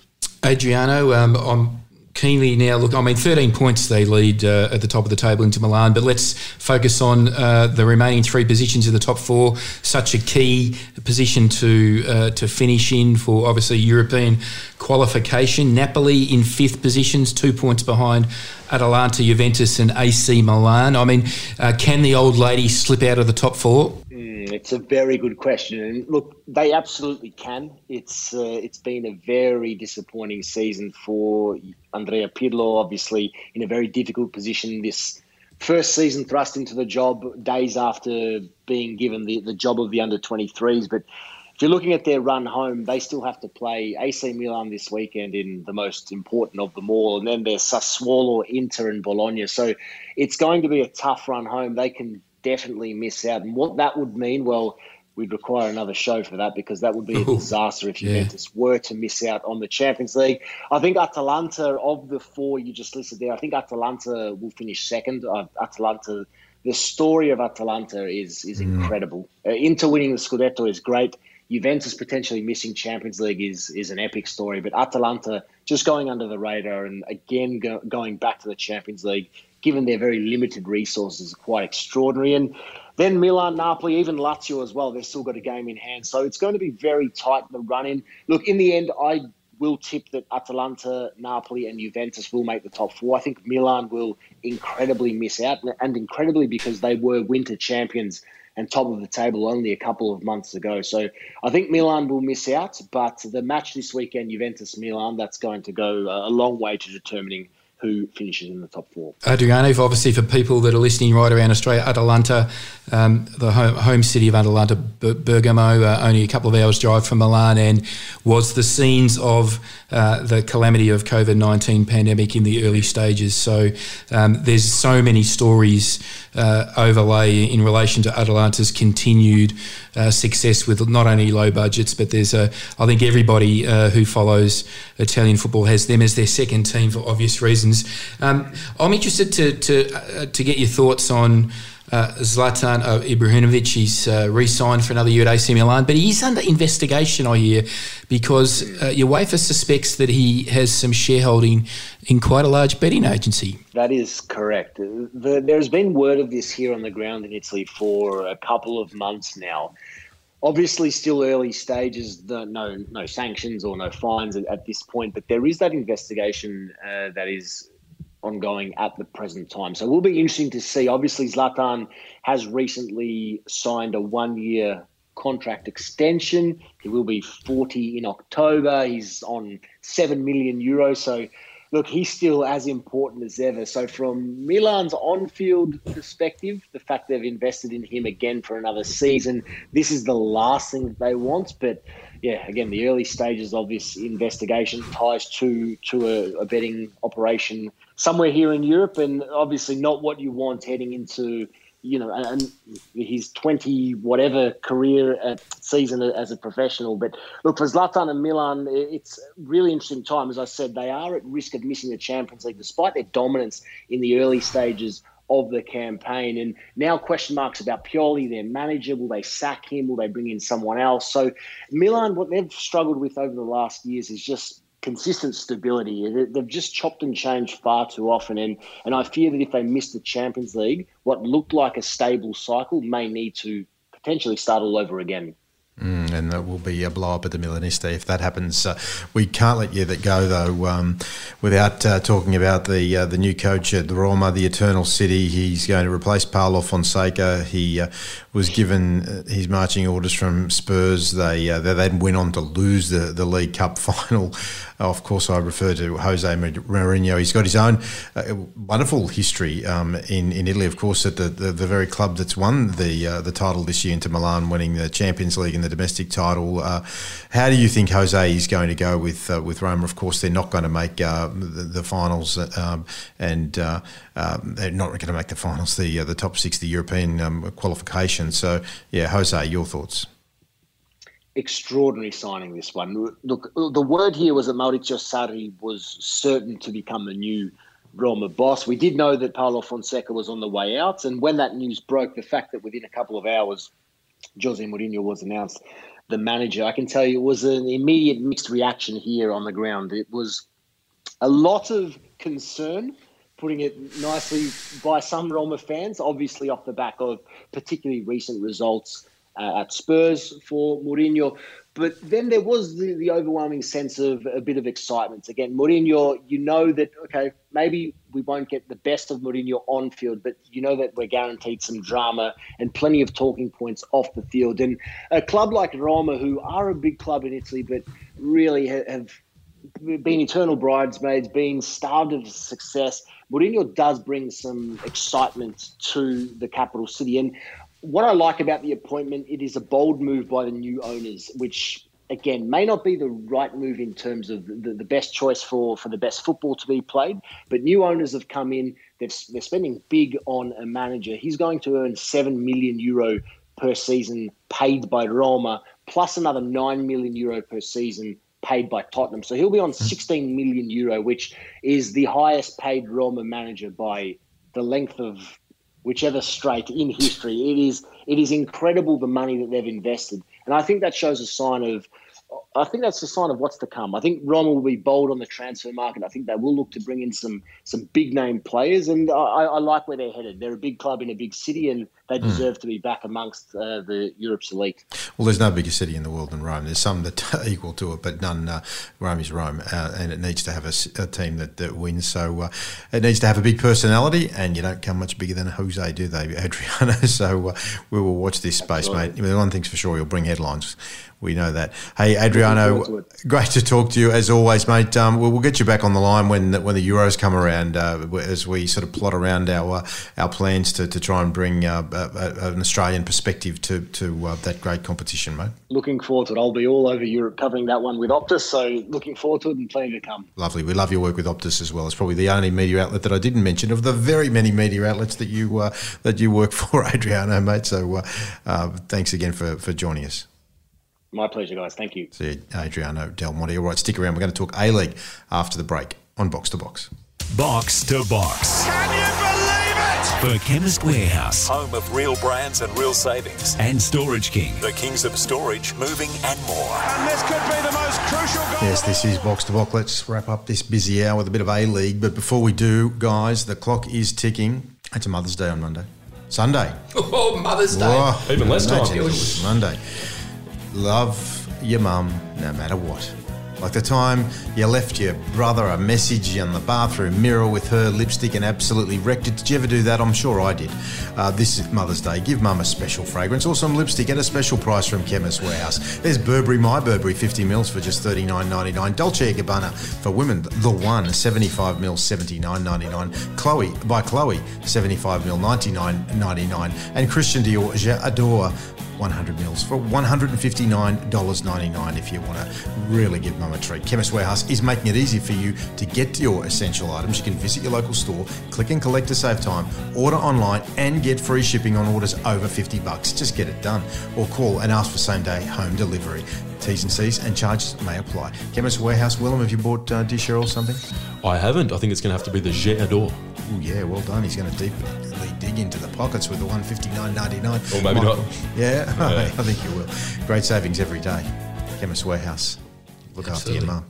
Adriano, um, I'm keenly now look. I mean, 13 points they lead uh, at the top of the table Inter Milan, but let's focus on uh, the remaining three positions in the top four. Such a key position to uh, to finish in for obviously European qualification. Napoli in fifth positions, two points behind Atalanta, Juventus, and AC Milan. I mean, uh, can the old lady slip out of the top four? It's a very good question, and look, they absolutely can. It's uh, it's been a very disappointing season for Andrea Pirlo. Obviously, in a very difficult position this first season, thrust into the job days after being given the, the job of the under 23s. But if you're looking at their run home, they still have to play AC Milan this weekend in the most important of them all, and then there's Sassuolo, Inter, and Bologna. So it's going to be a tough run home. They can definitely miss out. And what that would mean, well, we'd require another show for that because that would be a disaster if Juventus yeah. were to miss out on the Champions League. I think Atalanta, of the four you just listed there, I think Atalanta will finish second. Uh, Atalanta, the story of Atalanta is is mm. incredible. Uh, Inter winning the Scudetto is great. Juventus potentially missing Champions League is is an epic story, but Atalanta just going under the radar and again go, going back to the Champions League given their very limited resources, are quite extraordinary. And then Milan, Napoli, even Lazio as well, they've still got a game in hand. So it's going to be very tight in the run in. Look, in the end, I will tip that Atalanta, Napoli, and Juventus will make the top four. I think Milan will incredibly miss out, and incredibly because they were winter champions and top of the table only a couple of months ago. So I think Milan will miss out, but the match this weekend, Juventus Milan, that's going to go a long way to determining who finishes in the top four. Adriano, obviously for people that are listening right around Australia, Atalanta, um, the home, home, city of Atalanta, Bergamo, uh, only a couple of hours drive from Milan, and was the scenes of uh, the calamity of COVID nineteen pandemic in the early stages. So um, there's so many stories uh, overlay in relation to Atalanta's continued uh, success with not only low budgets, but there's a, I think everybody uh, who follows Italian football has them as their second team for obvious reasons. Um, I'm interested to, to, uh, to get your thoughts on uh, Zlatan uh, Ibrahimovic, he's uh, re-signed for another year at AC Milan, but he's under investigation, I hear, because uh, UEFA suspects that he has some shareholding in quite a large betting agency. That is correct. The, there's been word of this here on the ground in Italy for a couple of months now. Obviously, still early stages. The, no, no sanctions or no fines at, at, this point, but there is that investigation uh, that is ongoing at the present time. So it will be interesting to see. Obviously, Zlatan has recently signed a one year contract extension. He will be 40 in October. He's on 7 million euros. So, look, he's still as important as ever. So, from Milan's on field perspective, the fact they've invested in him again for another season, this is the last thing that they want. But yeah, again, the early stages of this investigation ties to to a, a betting operation somewhere here in Europe, and obviously not what you want heading into you know, and his 20 whatever career uh, season as a professional. But look, for Zlatan and Milan, it's really interesting time. As I said, they are at risk of missing the Champions League despite their dominance in the early stages of the campaign. And now question marks about Pioli, their manager. Will they sack him? Will they bring in someone else? So Milan, what they've struggled with over the last years is just consistent stability. They've just chopped and changed far too often, and and I fear that if they miss the Champions League, what looked like a stable cycle may need to potentially start all over again. Mm, and that will be a blow up at the Milanista if that happens. Uh, we can't let you that go though um, without uh, talking about the uh, the new coach at Roma, the Eternal City. He's going to replace Paulo Fonseca. He uh, was given uh, his marching orders from Spurs. They uh, they then went on to lose the the League Cup final of course, I refer to Jose Mourinho. He's got his own uh, wonderful history um, in in Italy. Of course, at the, the, the very club that's won the uh, the title this year, Inter Milan, winning the Champions League and the domestic title. Uh, how do you think Jose is going to go with uh, with Roma? Of course, they're not going to make uh, the, the, finals, um, and uh, um, they're not going to make the finals, the the top six, the European um, qualification. So, yeah, Jose, your thoughts? Extraordinary signing. This one. Look, the word here was that Maurizio Sarri was certain to become the new Roma boss. We did know that Paulo Fonseca was on the way out, and when that news broke, the fact that within a couple of hours Jose Mourinho was announced the manager, I can tell you it was an immediate mixed reaction here on the ground. It was a lot of concern, putting it nicely, by some Roma fans, obviously off the back of particularly recent results uh, at Spurs for Mourinho. But then there was the, the overwhelming sense of a bit of excitement. Again, Mourinho, you know that, okay, maybe we won't get the best of Mourinho on field, but you know that we're guaranteed some drama and plenty of talking points off the field. And a club like Roma, who are a big club in Italy, but really have been eternal bridesmaids, been starved of success. Mourinho does bring some excitement to the capital city. And what I like about the appointment, it is a bold move by the new owners, which again may not be the right move in terms of the, the best choice for, for the best football to be played. But new owners have come in, they've, they're spending big on a manager. He's going to earn 7 million euro per season paid by Roma, plus another 9 million euro per season paid by Tottenham. So he'll be on mm-hmm. 16 million euro, which is the highest paid Roma manager by the length of whichever straight in history. It is it is incredible the money that they've invested, and I think that shows a sign of. I think that's a sign of what's to come. I think Roma will be bold on the transfer market. I think they will look to bring in some some big name players, and I, I like where they're headed. They're a big club in a big city, and they Hmm. deserve to be back amongst uh, the Europe's elite. Well, there's no bigger city in the world than Rome. There's some that are equal to it, but none. Uh, Rome is Rome, uh, and it needs to have a team that, that wins. So uh, it needs to have a big personality, and you don't come much bigger than Jose, do they, Adriano? So uh, we will watch this space, mate. The one thing's for sure, you'll bring headlines. We know that. Hey, Adriano, to great to talk to you as always, mate. Um, we'll, we'll get you back on the line when the, when the Euros come around, uh, as we sort of plot around our uh, our plans to, to try and bring uh, a, a, an Australian perspective to to uh, that great competition, mate. Looking forward to it. I'll be all over Europe covering that one with Optus, so looking forward to it and plenty to come. Lovely. We love your work with Optus as well. It's probably the only media outlet that I didn't mention of the very many media outlets that you uh, that you work for, Adriano, mate. So uh, uh, thanks again for, for joining us. My pleasure, guys. Thank you. See you, Adriano Del Monte. All right, stick around. We're going to talk A League after the break on Box to Box. Box to Box. Can you believe it? For Chemist Warehouse Home of real brands and real savings. and Storage King. The Kings of Storage, moving and more. And this could be the most crucial goal. Yes, this is Box to Box. Let's wrap up this busy hour with a bit of A League. But before we do, guys, the clock is ticking. It's a Mother's Day on Monday. Sunday. Oh, Mother's Day. Whoa, Even less time. imagine if it was Monday. Love your mum no matter what. Like the time you left your brother a message on the bathroom mirror with her lipstick and absolutely wrecked it. Did you ever do that? I'm sure I did. Uh, this is Mother's Day. Give mum a special fragrance or some lipstick at a special price from Chemist Warehouse. There's Burberry, my Burberry, 50 mils for just $39.99. Dolce & Gabbana for women, the one, 75 mils, $79.99. Chloe, by Chloe, 75 mil, $99.99. And Christian Dior, J'adore, 100 mils for $159.99 if you want to really give mum a treat. Chemist Warehouse is making it easy for you to get to your essential items. You can visit your local store, click and collect to save time, order online and get free shipping on orders over 50 bucks. Just get it done. Or call and ask for same day home delivery. T's and C's and charges may apply. Chemist Warehouse, Willem, have you bought uh, Cheryl something? I haven't. I think it's going to have to be the J'adore. Oh yeah, well done. He's going to deeply dig into the pockets with the one fifty nine ninety nine. Or maybe not. Yeah, I think you will. Great savings every day. Chemist Warehouse. Look after your mum.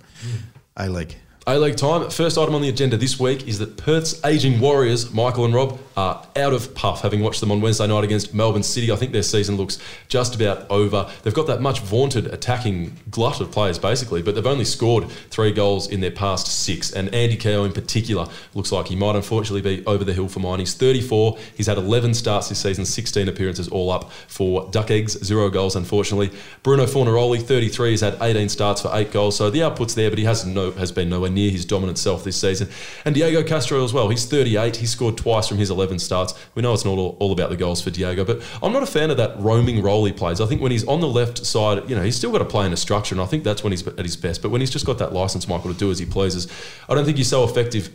A League. A League time. First item on the agenda this week is that Perth's ageing Warriors, Michael and Rob, are out of puff, having watched them on Wednesday night against Melbourne City. I think their season looks just about over. They've got that much vaunted attacking glut of players, basically, but they've only scored three goals in their past six. And Andy Keogh, in particular, looks like he might unfortunately be over the hill for mine. He's 34. He's had 11 starts this season, 16 appearances all up for Duck Eggs, zero goals, unfortunately. Bruno Fornaroli, 33, has had 18 starts for eight goals, so the output's there, but he has no has been nowhere near his dominant self this season. And Diego Castro as well. He's 38. He scored twice from his 11 starts. We know it's not all, all about the goals for Diego, but I'm not a fan of that roaming role he plays. I think when he's on the left side, you know, he's still got to play in a structure, and I think that's when he's at his best. But when he's just got that license, Michael, to do as he pleases, I don't think he's so effective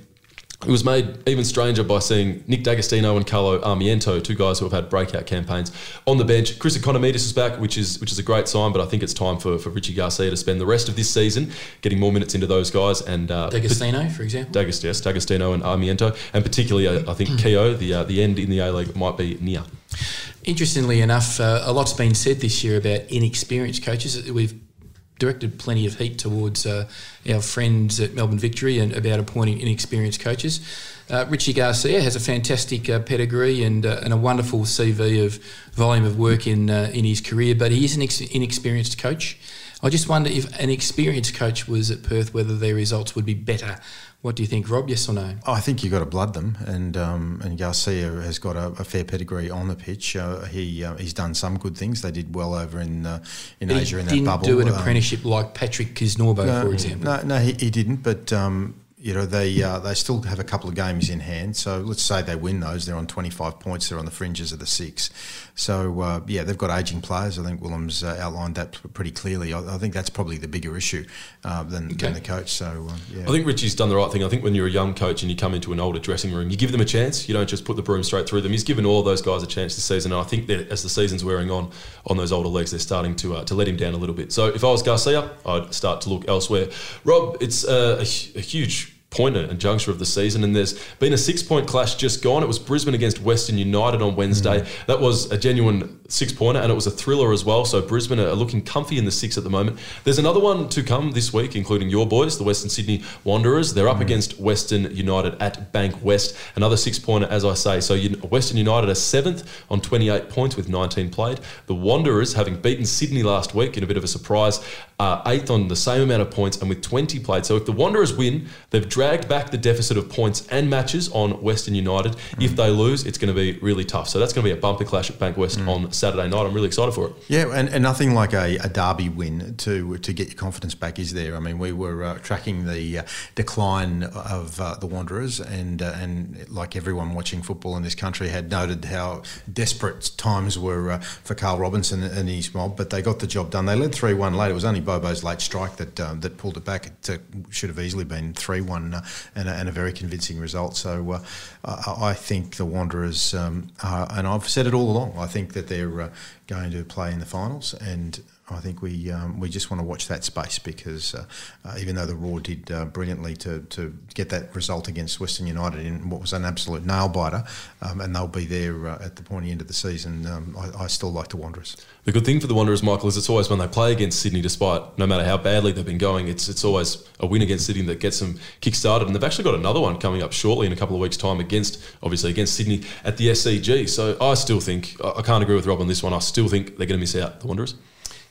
It was made even stranger by seeing Nick D'Agostino and Carlo Armiento, two guys who have had breakout campaigns, on the bench. Chris Ikonomidis is back, which is which is a great sign, but I think it's time for, for Richie Garcia to spend the rest of this season getting more minutes into those guys. And uh, D'Agostino, for example. D'Agostino, yes, D'Agostino and Armiento, and particularly uh, I think Keogh, the uh, the end in the A League might be near. Interestingly enough, uh, a lot's been said this year about inexperienced coaches. We've directed plenty of heat towards uh, our friends at Melbourne Victory and about appointing inexperienced coaches. Uh, Richie Garcia has a fantastic uh, pedigree and, uh, and a wonderful CV of volume of work in uh, in his career, but he is an ex- inexperienced coach. I just wonder if an experienced coach was at Perth, whether their results would be better what do you think, Rob? Yes or no? I think you've got to blood them, and um, and Garcia has got a, a, fair pedigree on the pitch. Uh, he uh, he's done some good things. They did well over in uh, in but Asia in that bubble. Didn't do an um, apprenticeship like Patrick Kisnorbo, no, for example. No, no, he, he didn't. But um, you know they uh, they still have a couple of games in hand. So let's say they win those. They're on 25 points. They're on the fringes of the six. So uh, yeah, they've got aging players. I think Willem's uh, outlined that pretty clearly. I, I, think that's probably the bigger issue uh, than, okay. than, the coach. So uh, yeah, I think Richie's done the right thing. I think when you're a young coach and you come into an older dressing room, you give them a chance. You don't just put the broom straight through them. He's given all those guys a chance this season, and I think that as the season's wearing on on those older legs, they're starting to uh, to let him down a little bit. So if I was Garcia, I'd start to look elsewhere. Rob, it's a, a huge pointer and juncture of the season. And there's been a six point clash just gone. It was Brisbane against Western United on Wednesday. Mm-hmm. That was a genuine six pointer and it was a thriller as well. So Brisbane are looking comfy in the six at the moment. There's another one to come this week, including your boys, the Western Sydney Wanderers. They're up mm-hmm. against Western United at Bankwest. Another six pointer, as I say. So Western United are seventh on 28 points with 19 played. The Wanderers, having beaten Sydney last week in a bit of a surprise, are eighth on the same amount of points and with 20 played. So if the Wanderers win, they've dragged back the deficit of points and matches on Western United. Mm. If they lose, it's going to be really tough. So that's going to be a bumper clash at Bankwest mm. on Saturday night. I'm really excited for it. Yeah, and, and nothing like a, a, derby win to to get your confidence back, is there? I mean, we were uh, tracking the uh, decline of uh, the Wanderers, and uh, and like everyone watching football in this country had noted how desperate times were uh, for Carl Robinson and his mob, but they got the job done. They led three one late. It was only Bobo's late strike that um, that pulled it back. It should have easily been three one and a, and a very convincing result. So uh, I, I, think the Wanderers, um, are, and I've said it all along, I think that they're uh, going to play in the finals and I think we um, we just want to watch that space because uh, uh, even though the Roar did uh, brilliantly to, to get that result against Western United in what was an absolute nail biter, um, and they'll be there uh, at the pointy end of the season, um, I, I, still like the Wanderers. The good thing for the Wanderers, Michael, is it's always when they play against Sydney, despite no matter how badly they've been going, it's it's always a win against Sydney that gets them kick started, and they've actually got another one coming up shortly in a couple of weeks' time against obviously against Sydney at the SCG. So I still think I can't agree with Rob on this one. I still think they're going to miss out the Wanderers.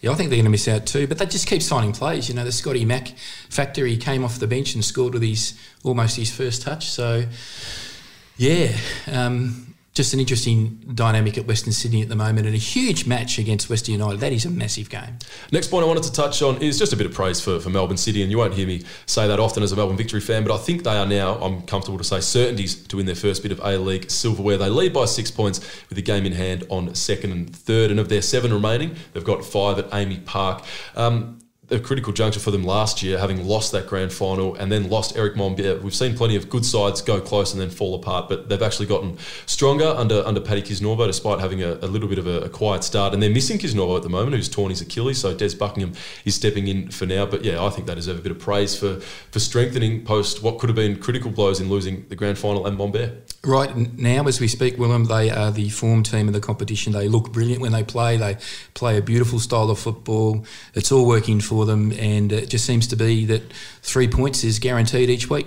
Yeah, I think they're going to miss out too. But they just keep signing plays. You know, the Scotty Mack factor, he came off the bench and scored with his almost his first touch. So, yeah, um, just an interesting dynamic at Western Sydney at the moment and a huge match against Western United. That is a massive game. Next point I wanted to touch on is just a bit of praise for, for Melbourne City, and you won't hear me say that often as a Melbourne Victory fan, but I think they are now, I'm comfortable to say, certainties to win their first bit of A League silverware. They lead by six points with a game in hand on second and third, and of their seven remaining, they've got five at AAMI Park. Um, a critical juncture for them last year, having lost that grand final and then lost Erick Mombaerts. We've seen plenty of good sides go close and then fall apart, but they've actually gotten stronger under under Paddy Kisnorbo, despite having a, a little bit of a, a, quiet start. And they're missing Kisnorbo at the moment, who's torn his Achilles. So Des Buckingham is stepping in for now. But yeah, I think they deserve a bit of praise for for strengthening post what could have been critical blows in losing the grand final and Mombier. Right now, as we speak, Willem, they are the form team of the competition. They look brilliant when they play. They play a beautiful style of football. It's all working for them, and it just seems to be that three points is guaranteed each week.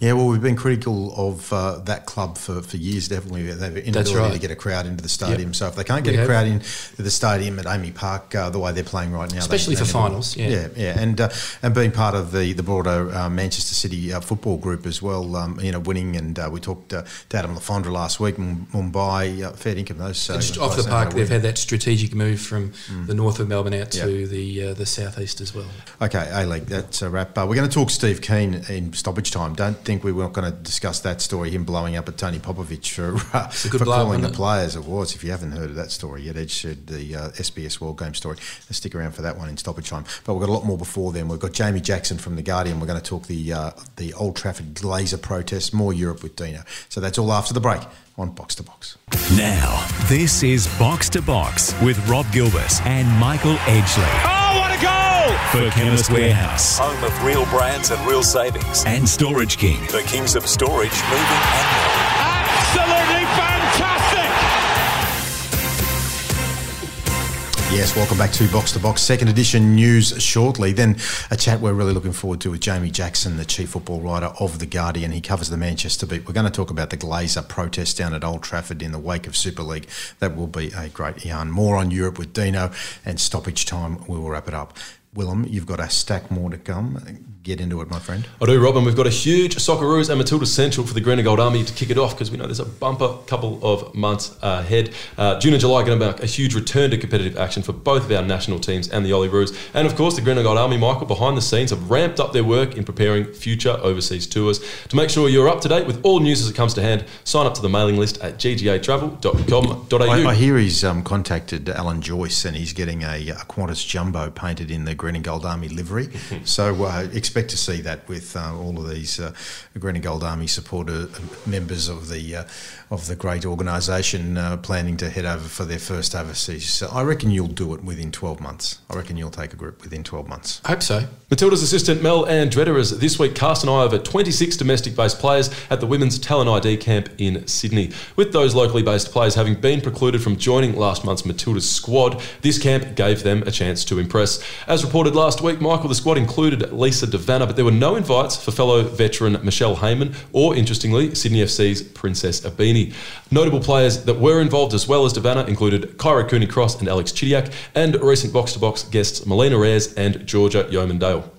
Yeah, well, we've been critical of uh, that club for, for years, definitely. They've inability right. to get a crowd into the stadium. Yep. So if they can't get we a crowd into the stadium at AAMI Park, uh, the way they're playing right now, especially they, for finals, yeah, yeah, yeah. and uh, and being part of the the broader uh, Manchester City uh, football group as well, um, you know, winning. And uh, we talked to Adam Le Fondre last week, Mumbai, fair income those. off the park, they've had that strategic move from mm. the north of Melbourne out to yep. the the southeast as well. Okay, A League, that's a wrap. we're going to talk Steve Keen in stoppage time. Don't think we were going to discuss that story, him blowing up at Tony Popovic for, uh, for blow, calling the it? players. It was. If you haven't heard of that story yet, Edge said the uh, SBS World Game story. stick around for that one in stoppage time. But we've got a lot more before then. We've got Jamie Jackson from The Guardian. We're going to talk the, uh, the Old Trafford Glazer protest, more Europe with Dino. So that's all after the break on Box to Box. Now, this is Box to Box with Rob Gilbert and Michael Edgley. Oh, what a goal! For Chemist Warehouse Home of real brands and real savings. and Storage King. The Kings of Storage moving and. Absolutely fantastic! Yes, welcome back to Box to Box. Second edition news shortly. Then a chat we're really looking forward to with Jamie Jackson, the chief football writer of The Guardian. He covers the Manchester beat. We're going to talk about the Glazer protest down at Old Trafford in the wake of Super League. That will be a great yarn. More on Europe with Dino and stoppage time. We will wrap it up. Willem, you've got a stack more to come. Get into it, my friend. I do, Robin. We've got a huge Socceroos and Matilda Central for the Green and Gold Army to kick it off because we know there's a bumper couple of months ahead. Uh, June and July going to mark a huge return to competitive action for both of our national teams and the Olyroos. And of course, the Green and Gold Army, Michael, behind the scenes have ramped up their work in preparing future overseas tours. To make sure you're up to date with all news as it comes to hand, sign up to the mailing list at ggatravel.com.au. I, I hear he's um, contacted Alan Joyce and he's getting a, a Qantas Jumbo painted in the Green and Gold Army livery. so uh, expect to see that with uh, all of these uh, Green and Gold Army supporter members of the uh, of the great organisation uh, planning to head over for their first overseas. So I reckon you'll do it within 12 months. I reckon you'll take a group within 12 months. I hope so. Matilda's assistant Mel Andreatta has this week cast an eye over 26 domestic based players at the Women's Talent ID camp in Sydney. With those locally based players having been precluded from joining last month's Matilda's squad, this camp gave them a chance to impress. As reported last week, Michael, the squad included Lisa De Vanna, but there were no invites for fellow veteran Michelle Heyman or, interestingly, Sydney FC's Princess Ibini. Notable players that were involved as well as De Vanna included Kyra Cooney Cross and Alex Chidiac, and recent box to box guests Melina Ayres and Georgia Yeoman-Dale.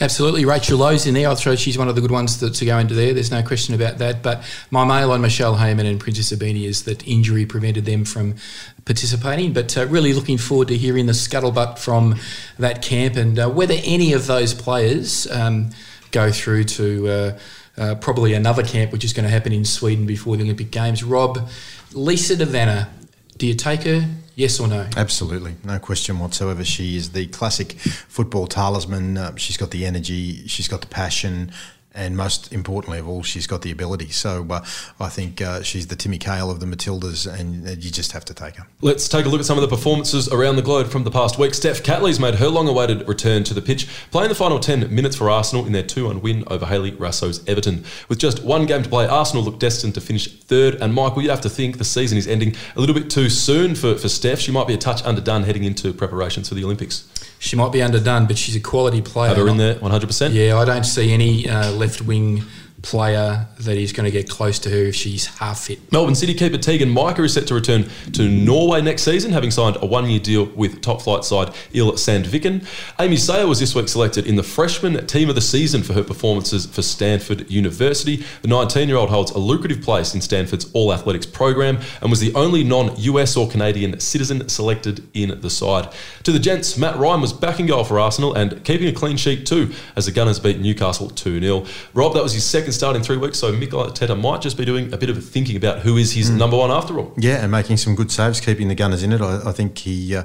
Absolutely. Rachel Lowe's in there. I'll throw she's one of the good ones to, to go into there. There's no question about that. But my mail on Michelle Heyman and Princess Ibini is that injury prevented them from participating. But uh, really looking forward to hearing the scuttlebutt from that camp and uh, whether any of those players um, go through to uh, uh, probably another camp, which is going to happen in Sweden before the Olympic Games. Rob, Lisa De Vanna, do you take her? Yes or no? Absolutely, no question whatsoever. She is the classic football talisman. Uh, she's got the energy, she's got the passion, and most importantly of all, she's got the ability. So uh, I think uh, she's the Timmy Cahill of the Matildas, and uh, you just have to take her. Let's take a look at some of the performances around the globe from the past week. Steph Catley's made her long-awaited return to the pitch, playing the final 10 minutes for Arsenal in their 2-1 win over Hayley Raso's Everton. With just one game to play, Arsenal look destined to finish third. And Michael, you have to think the season is ending a little bit too soon for, for Steph. She might be a touch underdone heading into preparations for the Olympics. She might be underdone, but she's a quality player. Have her in there 100%? Yeah, I don't see any uh, left wing player that is going to get close to her if she's half fit. Melbourne City keeper Teagan Micah is set to return to Norway next season, having signed a one-year deal with top flight side Il Sandviken. Amy Sayer was this week selected in the freshman team of the season for her performances for Stanford University. The 19-year-old holds a lucrative place in Stanford's All Athletics program and was the only non-US or Canadian citizen selected in the side. To the gents, Mat Ryan was back in goal for Arsenal and keeping a clean sheet too, as the Gunners beat Newcastle 2-0. Rob, that was his second start in three weeks, so Mikel Arteta might just be doing a bit of thinking about who is his number one after all. Yeah, and making some good saves, keeping the Gunners in it. I, I think he uh,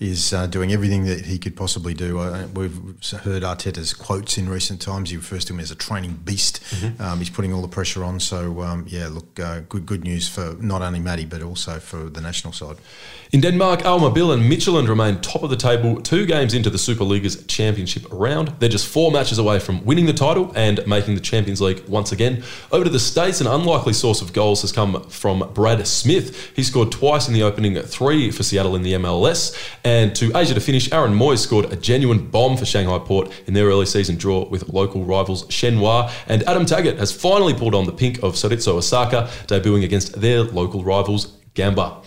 is uh, doing everything that he could possibly do. Uh, we've heard Arteta's quotes in recent times. He refers to him as a training beast. Um, he's putting all the pressure on. So um, yeah, look, uh, good good news for not only Maddie but also for the national side. In Denmark, Awer Mabil and Midtjylland remain top of the table two games into the Superliga's championship round. They're just four matches away from winning the title and making the Champions League once again. Over to the States, an unlikely source of goals has come from Brad Smith. He scored twice in the opening three for Seattle in the MLS. And to Asia to finish, Aaron Mooy scored a genuine bomb for Shanghai Port in their early season draw with local rivals Shenhua. And Adam Taggart has finally pulled on the pink of Cerezo Osaka, debuting against their local rivals Gamba.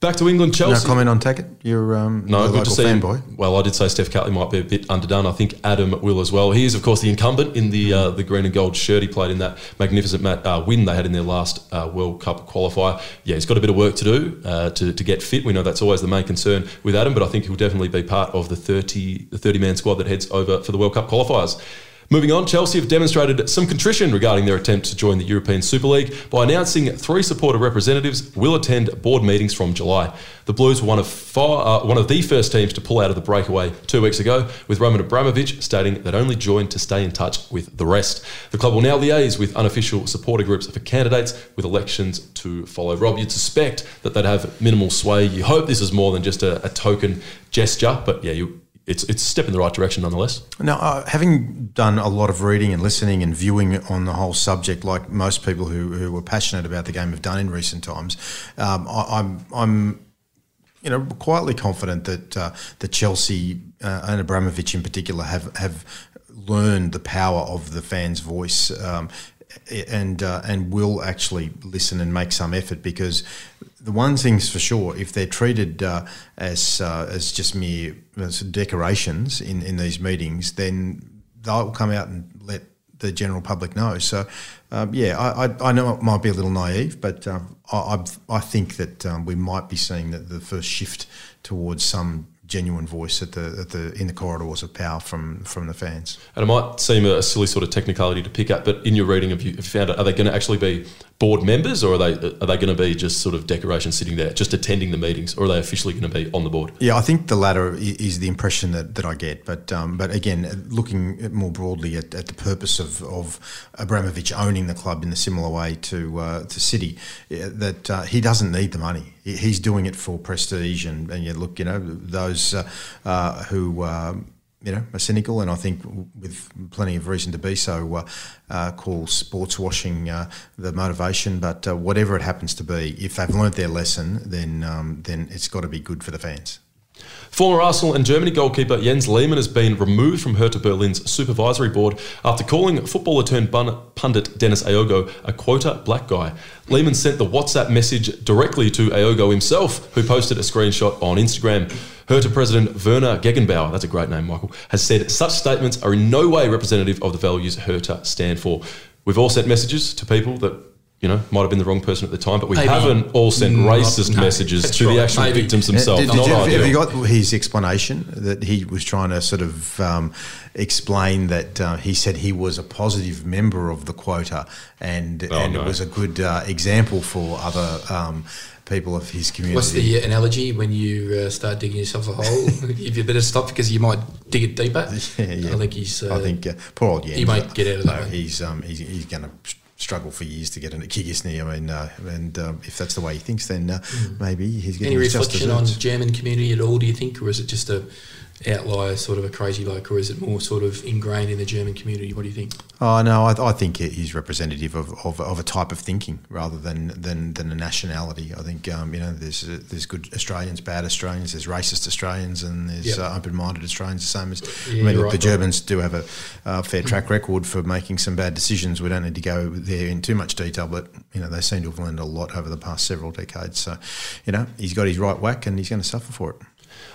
Back to England, Chelsea. No comment on Taggart. You're um, No, good to see him. fanboy. Well, I did say Steph Catley might be a bit underdone. I think Adam will as well. He is, of course, the incumbent in the uh, the green and gold shirt. He played in that magnificent mat, uh, win they had in their last uh, World Cup qualifier. Yeah, he's got a bit of work to do uh, to, to get fit. We know that's always the main concern with Adam, but I think he'll definitely be part of the 30 the 30 man squad that heads over for the World Cup qualifiers. Moving on, Chelsea have demonstrated some contrition regarding their attempt to join the European Super League by announcing three supporter representatives will attend board meetings from July. The Blues were one of uh, one of the first teams to pull out of the breakaway two weeks ago, with Roman Abramovich stating they'd only joined to stay in touch with the rest. The club will now liaise with unofficial supporter groups for candidates, with elections to follow. Rob, you'd suspect that they'd have minimal sway. You hope this is more than just a, a token gesture, but yeah, you it's it's a step in the right direction nonetheless. Now, uh, having done a lot of reading and listening and viewing on the whole subject, like most people who, who were passionate about the game have done in recent times, um, I, I'm I'm you know quietly confident that uh, the Chelsea uh, and Abramovich in particular have have learned the power of the fans' voice. Um, and uh, and will actually listen and make some effort because the one thing's for sure, if they're treated uh, as uh, as just mere as decorations in, in these meetings, then they'll come out and let the general public know. So, um, yeah, I, I, I, know it might be a little naive, but um, I, I, think that um, we might be seeing that the first shift towards some genuine voice at the at the in the corridors of power from from the fans. And it might seem a silly sort of technicality to pick up, but in your reading, have you found it? Are they going to actually be board members, or are they are they going to be just sort of decoration sitting there, just attending the meetings, or are they officially going to be on the board? Yeah, I think the latter is the impression that, that I get. But um, but again, looking more broadly at, at, the purpose of, of Abramovich owning the club in a similar way to uh, to City, that uh, he doesn't need the money. He's doing it for prestige, and, and you look, you know, those uh, uh who um, you know, are cynical, and I think with plenty of reason to be so, uh, uh, call sports washing uh, the motivation. But uh, whatever it happens to be, if they've learnt their lesson, then um, then it's got to be good for the fans. Former Arsenal and Germany goalkeeper Jens Lehmann has been removed from Hertha Berlin's supervisory board after calling footballer turned pundit Dennis Aogo a quota black guy. Lehmann sent the WhatsApp message directly to Aogo himself, who posted a screenshot on Instagram. Hertha President Werner Gegenbauer, that's a great name, Michael, has said such statements are in no way representative of the values Hertha stand for. We've all sent messages to people that you know, might have been the wrong person at the time, but we Maybe haven't all sent racist no, messages to right. the actual Maybe. victims themselves. Did, did you, have you got his explanation that he was trying to sort of um, explain that uh, he said he was a positive member of the quota and, oh, and no. it was a good uh, example for other um, people of his community. What's the analogy when you uh, start digging yourself a hole? if you better stop because you might dig it deeper. Yeah, yeah. I think he's. Uh, I think uh, poor old Jens. He might get out of that. He's um, he's, he's going to struggle for years to get into Kigisny. I mean, uh, and um, if that's the way he thinks, then uh, mm. maybe he's getting any reflection on German community at all. Do you think, or is it just a outlier, sort of a crazy bloke, or is it more sort of ingrained in the German community? What do you think? Oh no, I, I think he's representative of, of, of, a type of thinking rather than than, than a nationality. I think um, you know there's there's good Australians, bad Australians, there's racist Australians, and there's yep. uh, open-minded Australians. The same as yeah, I mean, look, right, the Germans right. do have a uh, fair track record for making some bad decisions. We don't need to go there in too much detail, but you know they seem to have learned a lot over the past several decades. So you know he's got his right whack, and he's going to suffer for it.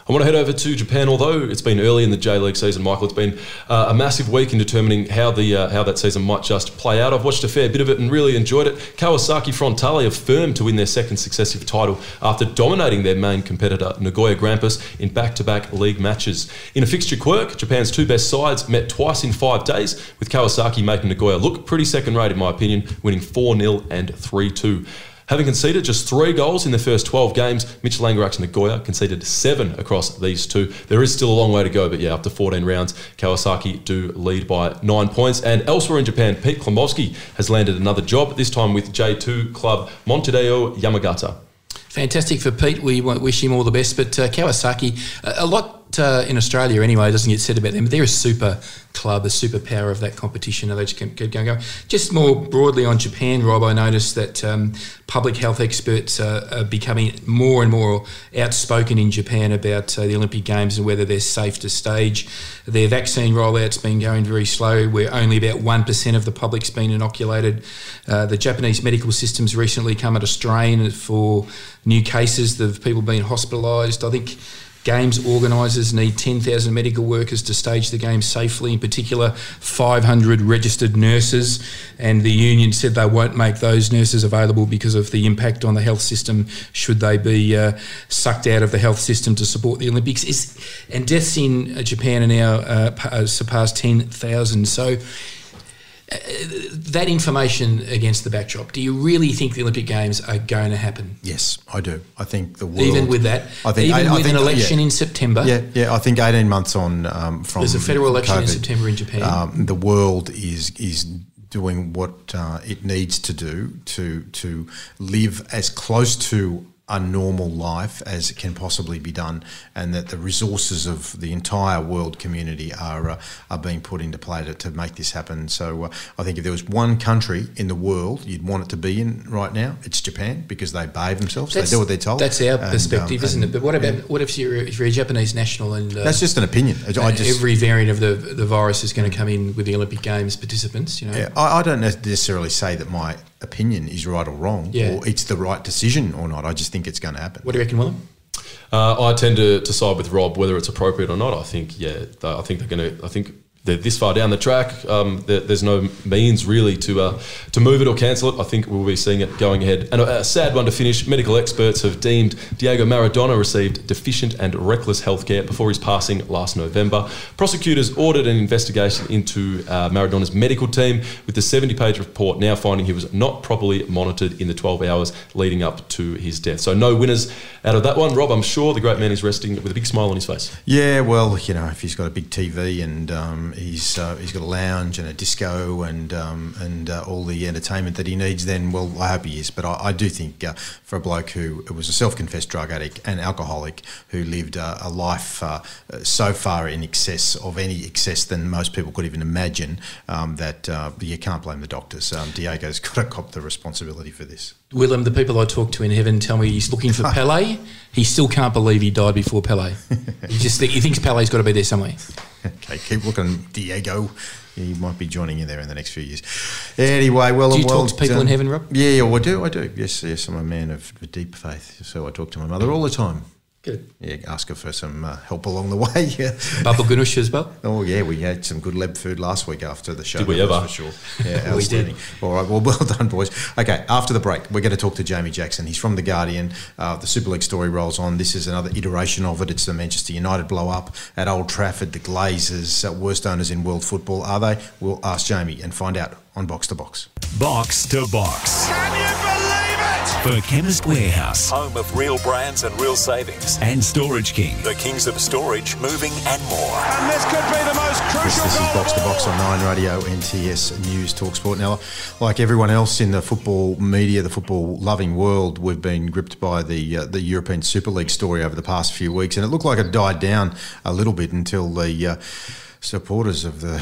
I want to head over to Japan. Although it's been early in the J League season, Michael, it's been uh, a massive week in determining how the uh, how that season might just play out. I've watched a fair bit of it and really enjoyed it. Kawasaki Frontale have firmed to win their second successive title after dominating their main competitor Nagoya Grampus in back-to-back league matches. In a fixture quirk, Japan's two best sides met twice in five days, with Kawasaki making Nagoya look pretty second-rate in my opinion, winning 4-0 and 3-2. Having conceded just three goals in their first 12 games, Mitch Langerak and Nagoya conceded seven across these two. There is still a long way to go, but yeah, after 14 rounds, Kawasaki do lead by nine points. And elsewhere in Japan, Pete Cklamovski has landed another job, this time with J2 club Montedio Yamagata. Fantastic for Pete. We wish him all the best. But uh, Kawasaki, a lot uh, in Australia anyway doesn't get said about them. but They're a super club, a superpower of that competition. And They just keep going, going. Just more broadly on Japan, Rob, I noticed that um, public health experts are, becoming more and more outspoken in Japan about uh, the Olympic Games and whether they're safe to stage. Their vaccine rollout's been going very slow, where only about 1% of the public's been inoculated. Uh, the Japanese medical system's recently come at a strain for new cases of people being hospitalised. I think Games organisers need 10,000 medical workers to stage the games safely, in particular 500 registered nurses. And the union said they won't make those nurses available because of the impact on the health system should they be uh, sucked out of the health system to support the Olympics. Is, and deaths in Japan are now uh, surpassed 10,000. So that information against the backdrop, do you really think the Olympic Games are going to happen? Yes, I do. I think the world, even with that, I think even I, with I think, an election yeah, in September. Yeah, yeah. I think eighteen months on um, from there's a federal election COVID, in September in Japan. Um, the world is is doing what uh, it needs to do to to live as close to a normal life as it can possibly be done, and that the resources of the entire world community are uh, are being put into play to, to make this happen. So uh, I think if there was one country in the world you'd want it to be in right now, it's Japan because they behave themselves. That's, they do what they're told. That's our and, perspective, um, isn't it? But what about yeah. what if you're if you're a Japanese national and uh, that's just an opinion. I just, every variant of the the virus is going to come in with the Olympic Games participants. You know, yeah, I, I don't necessarily say that my opinion is right or wrong, yeah. or it's the right decision or not. I just think it's going to happen. What do you reckon, Willem? Uh, I tend to, to side with Rob, whether it's appropriate or not. I think, yeah, I think they're going to. I think they're this far down the track. Um, there's no means really to uh, to move it or cancel it. I think we'll be seeing it going ahead. And a, a, sad one to finish. Medical experts have deemed Diego Maradona received deficient and reckless healthcare before his passing last November. Prosecutors ordered an investigation into uh, Maradona's medical team, with the 70-page report now finding he was not properly monitored in the 12 hours leading up to his death. So no winners out of that one. Rob, I'm sure the great man is resting with a big smile on his face. Yeah, well, you know, if he's got a big TV and um, he's uh, he's got a lounge and a disco and um, and uh, all the entertainment that he needs, then well, I hope he is. But I, I do think uh, for a bloke who was a self-confessed drug addict and alcoholic who lived a life uh, so far in excess of any excess than most people could even imagine, um, that uh, you can't blame the doctors. Um, Diego's got to cop the responsibility for this. Willem, the people I talk to in heaven tell me he's looking for Pele. He still can't believe he died before Pele. he just think, he thinks Pele's got to be there somewhere. Okay, keep looking, Diego. He might be joining you there in the next few years. Anyway, well, do you well, talk to people in um, heaven, Rob? Yeah, I do. I do. Yes, yes. I'm a man of deep faith, so I talk to my mother all the time. Good. Yeah, ask her for some uh, help along the way. Yeah. Baba Ganoush as well. Oh yeah, we had some good leb food last week after the show. Did we ever? For sure. Yeah, we did. All right, well, well done, boys. Okay, after the break, we're going to talk to Jamie Jackson. He's from the Guardian. Uh, the Super League story rolls on. This is another iteration of it. It's the Manchester United blow up at Old Trafford. The Glazers, uh, worst owners in world football, are they? We'll ask Jamie and find out on Box to Box. Box to Box. Can you believe it? For Chemist Warehouse. Home of real brands and real savings. And Storage King. The kings of storage, moving and more. And this could be the most crucial This, this is Box to Box on 9 Radio, NTS News, Talk Sport. Now, like everyone else in the football media, the football loving world, we've been gripped by the uh, the European Super League story over the past few weeks, and it looked like it died down a little bit until the uh, supporters of the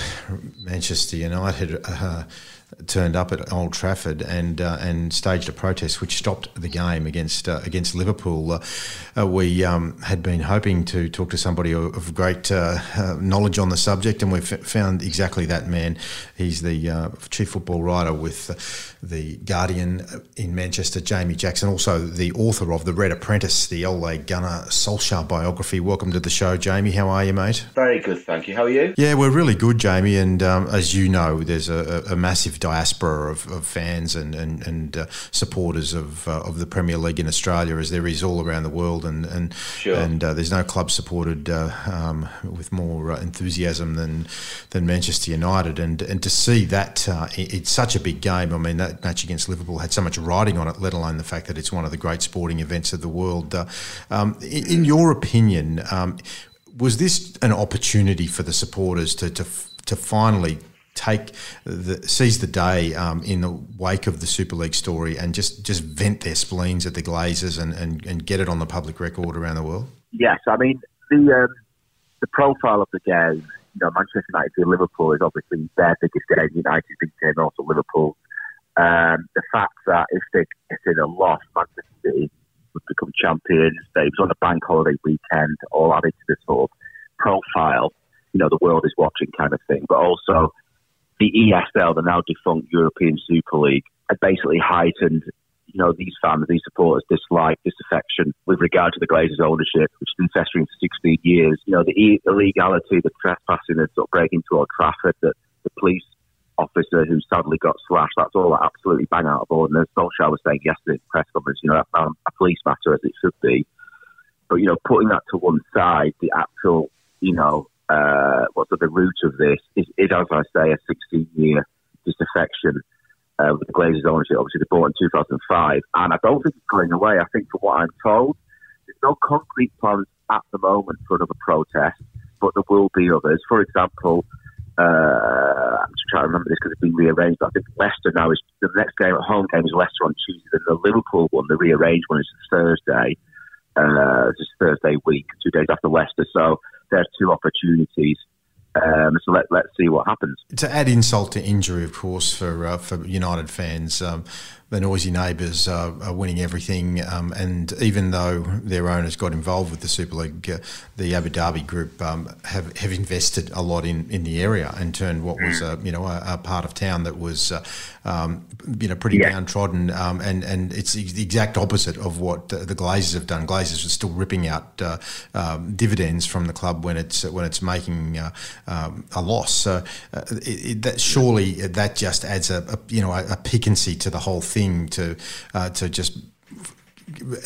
Manchester United uh, turned up at Old Trafford and uh, and staged a protest which stopped the game against uh, against Liverpool. Uh, uh we um, had been hoping to talk to somebody of great uh, uh, knowledge on the subject, and we've found exactly that man. He's the chief football writer with the Guardian in Manchester, Jamie Jackson, also the author of The Red Apprentice, the Ole Gunnar Solskjaer biography. Welcome to the show, Jamie. How are you, mate? Very good, thank you. How are you? Yeah, we're really good, Jamie. And um, as you know, there's a, a massive diaspora of, of, fans and and, and uh, supporters of uh, of the Premier League in Australia, as there is all around the world. And and sure. and uh, there's no club supported uh, um, with more uh, enthusiasm than than Manchester United. And and to see that uh, it's such a big game. I mean that match against Liverpool had so much riding on it, let alone the fact that it's one of the great sporting events of the world. Uh, um, in, in, your opinion, um, was this an opportunity for the supporters to to, to finally take the seize the day um, in the wake of the Super League story and just just vent their spleens at the Glazers and, and, and get it on the public record around the world? Yes, I mean the um, the profile of the game. You know, Manchester United to Liverpool is obviously their biggest game. United's big game, also Liverpool. Um, the fact that if they get a loss, Manchester City would become champions. They was on a bank holiday weekend, all added to this sort of profile. You know, the world is watching kind of thing. But also, the ESL, the now defunct European Super League, had basically heightened you know, these fans, these supporters dislike, disaffection with regard to the Glazers ownership, which has been festering for 16 years. You know, the illegality, the trespassing, the sort of breaking into Old Trafford, the, the police officer who sadly got slashed, that's all absolutely bang out of order. And as Solskjaer was saying yesterday in the press conference, you know, that's not um, a police matter as it should be. But, you know, putting that to one side, the actual, you know, uh, what's at the root of this is, is, as I say, a 16 year disaffection uh, with the Glazers ownership. Obviously, they bought in 2005, and I don't think it's going away. I think, from what I'm told, there's no concrete plans at the moment for another protest, but there will be others. For example, uh, I'm just trying to remember this because it's been rearranged. But I think Leicester now is the next game at home game is Leicester on Tuesday. and the Liverpool one, the rearranged one, is Thursday. Uh, this Thursday week, two days after Leicester. So there's two opportunities um, so let, let's see what happens. To add insult to injury, of course, for uh, for United fans, um, the noisy neighbours uh, are winning everything. Um, and even though their owners got involved with the Super League, uh, the Abu Dhabi group um, have, have invested a lot in, in the area and turned what was a, you know a, a part of town that was uh, um, you know pretty yeah. downtrodden. Um, and and it's the exact opposite of what the, the Glazers have done. Glazers are still ripping out uh, um, dividends from the club when it's when it's making uh, um, a loss. So uh, it, it, that surely that just adds a, a you know a, a piquancy to the whole thing thing to uh, to just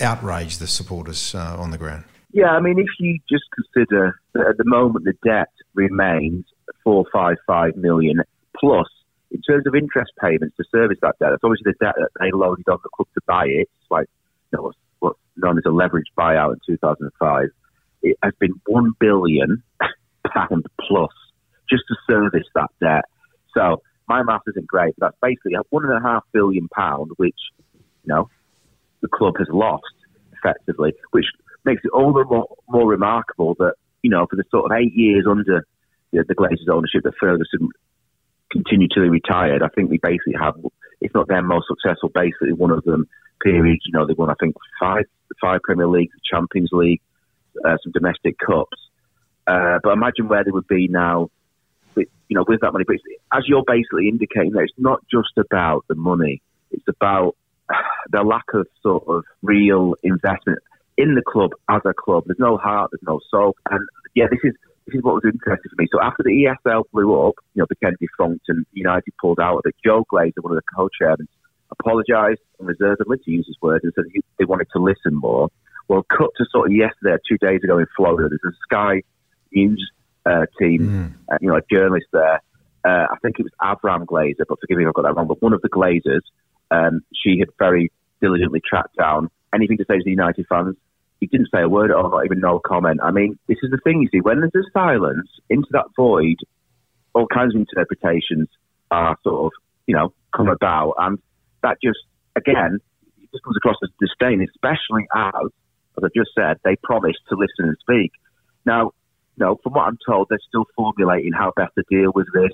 outrage the supporters uh, on the ground? Yeah, I mean, if you just consider that at the moment the debt remains four five five million plus in terms of interest payments to service that debt. That's obviously the debt that they loaded on the club to buy it. It's like you know, what's, known as a leveraged buyout in 2005. It has been one billion pound plus just to service that debt. So my math isn't great, but that's basically one and a half billion pound, which you know the club has lost effectively, which makes it all the more, more remarkable that you know for the sort of eight years under the, Glazers' ownership that Ferguson continued to be retired, I think we basically have, if not their most successful, basically one of them periods. You know, they won I think five five Premier Leagues, Champions League, uh, some domestic cups. Uh, but imagine where they would be now you know, with that money. But as you're basically indicating, that it's not just about the money; it's about the lack of sort of real investment in the club as a club. There's no heart, there's no soul, and yeah, this is this is what was interesting for me. So after the ESL blew up, you know, became defunct and United pulled out of it, Joel Glazer, one of the co-chairmen, apologised unreservedly, to use his words, and said they wanted to listen more. Well, cut to sort of yesterday, two days ago in Florida, there's a Sky News uh, team, mm. uh, you know, a journalist there. Uh, I think it was Avram Glazer, but forgive me if I've got that wrong. But one of the Glazers, um, she had very diligently tracked down anything to say to the United fans. He didn't say a word at all, not even no comment. I mean, this is the thing, you see, when there's a silence into that void, all kinds of interpretations are sort of, you know, come about. And that just, again, it just comes across as disdain, especially as, as I just said, they promised to listen and speak. Now, no, from what I'm told, they're still formulating how best to deal with this.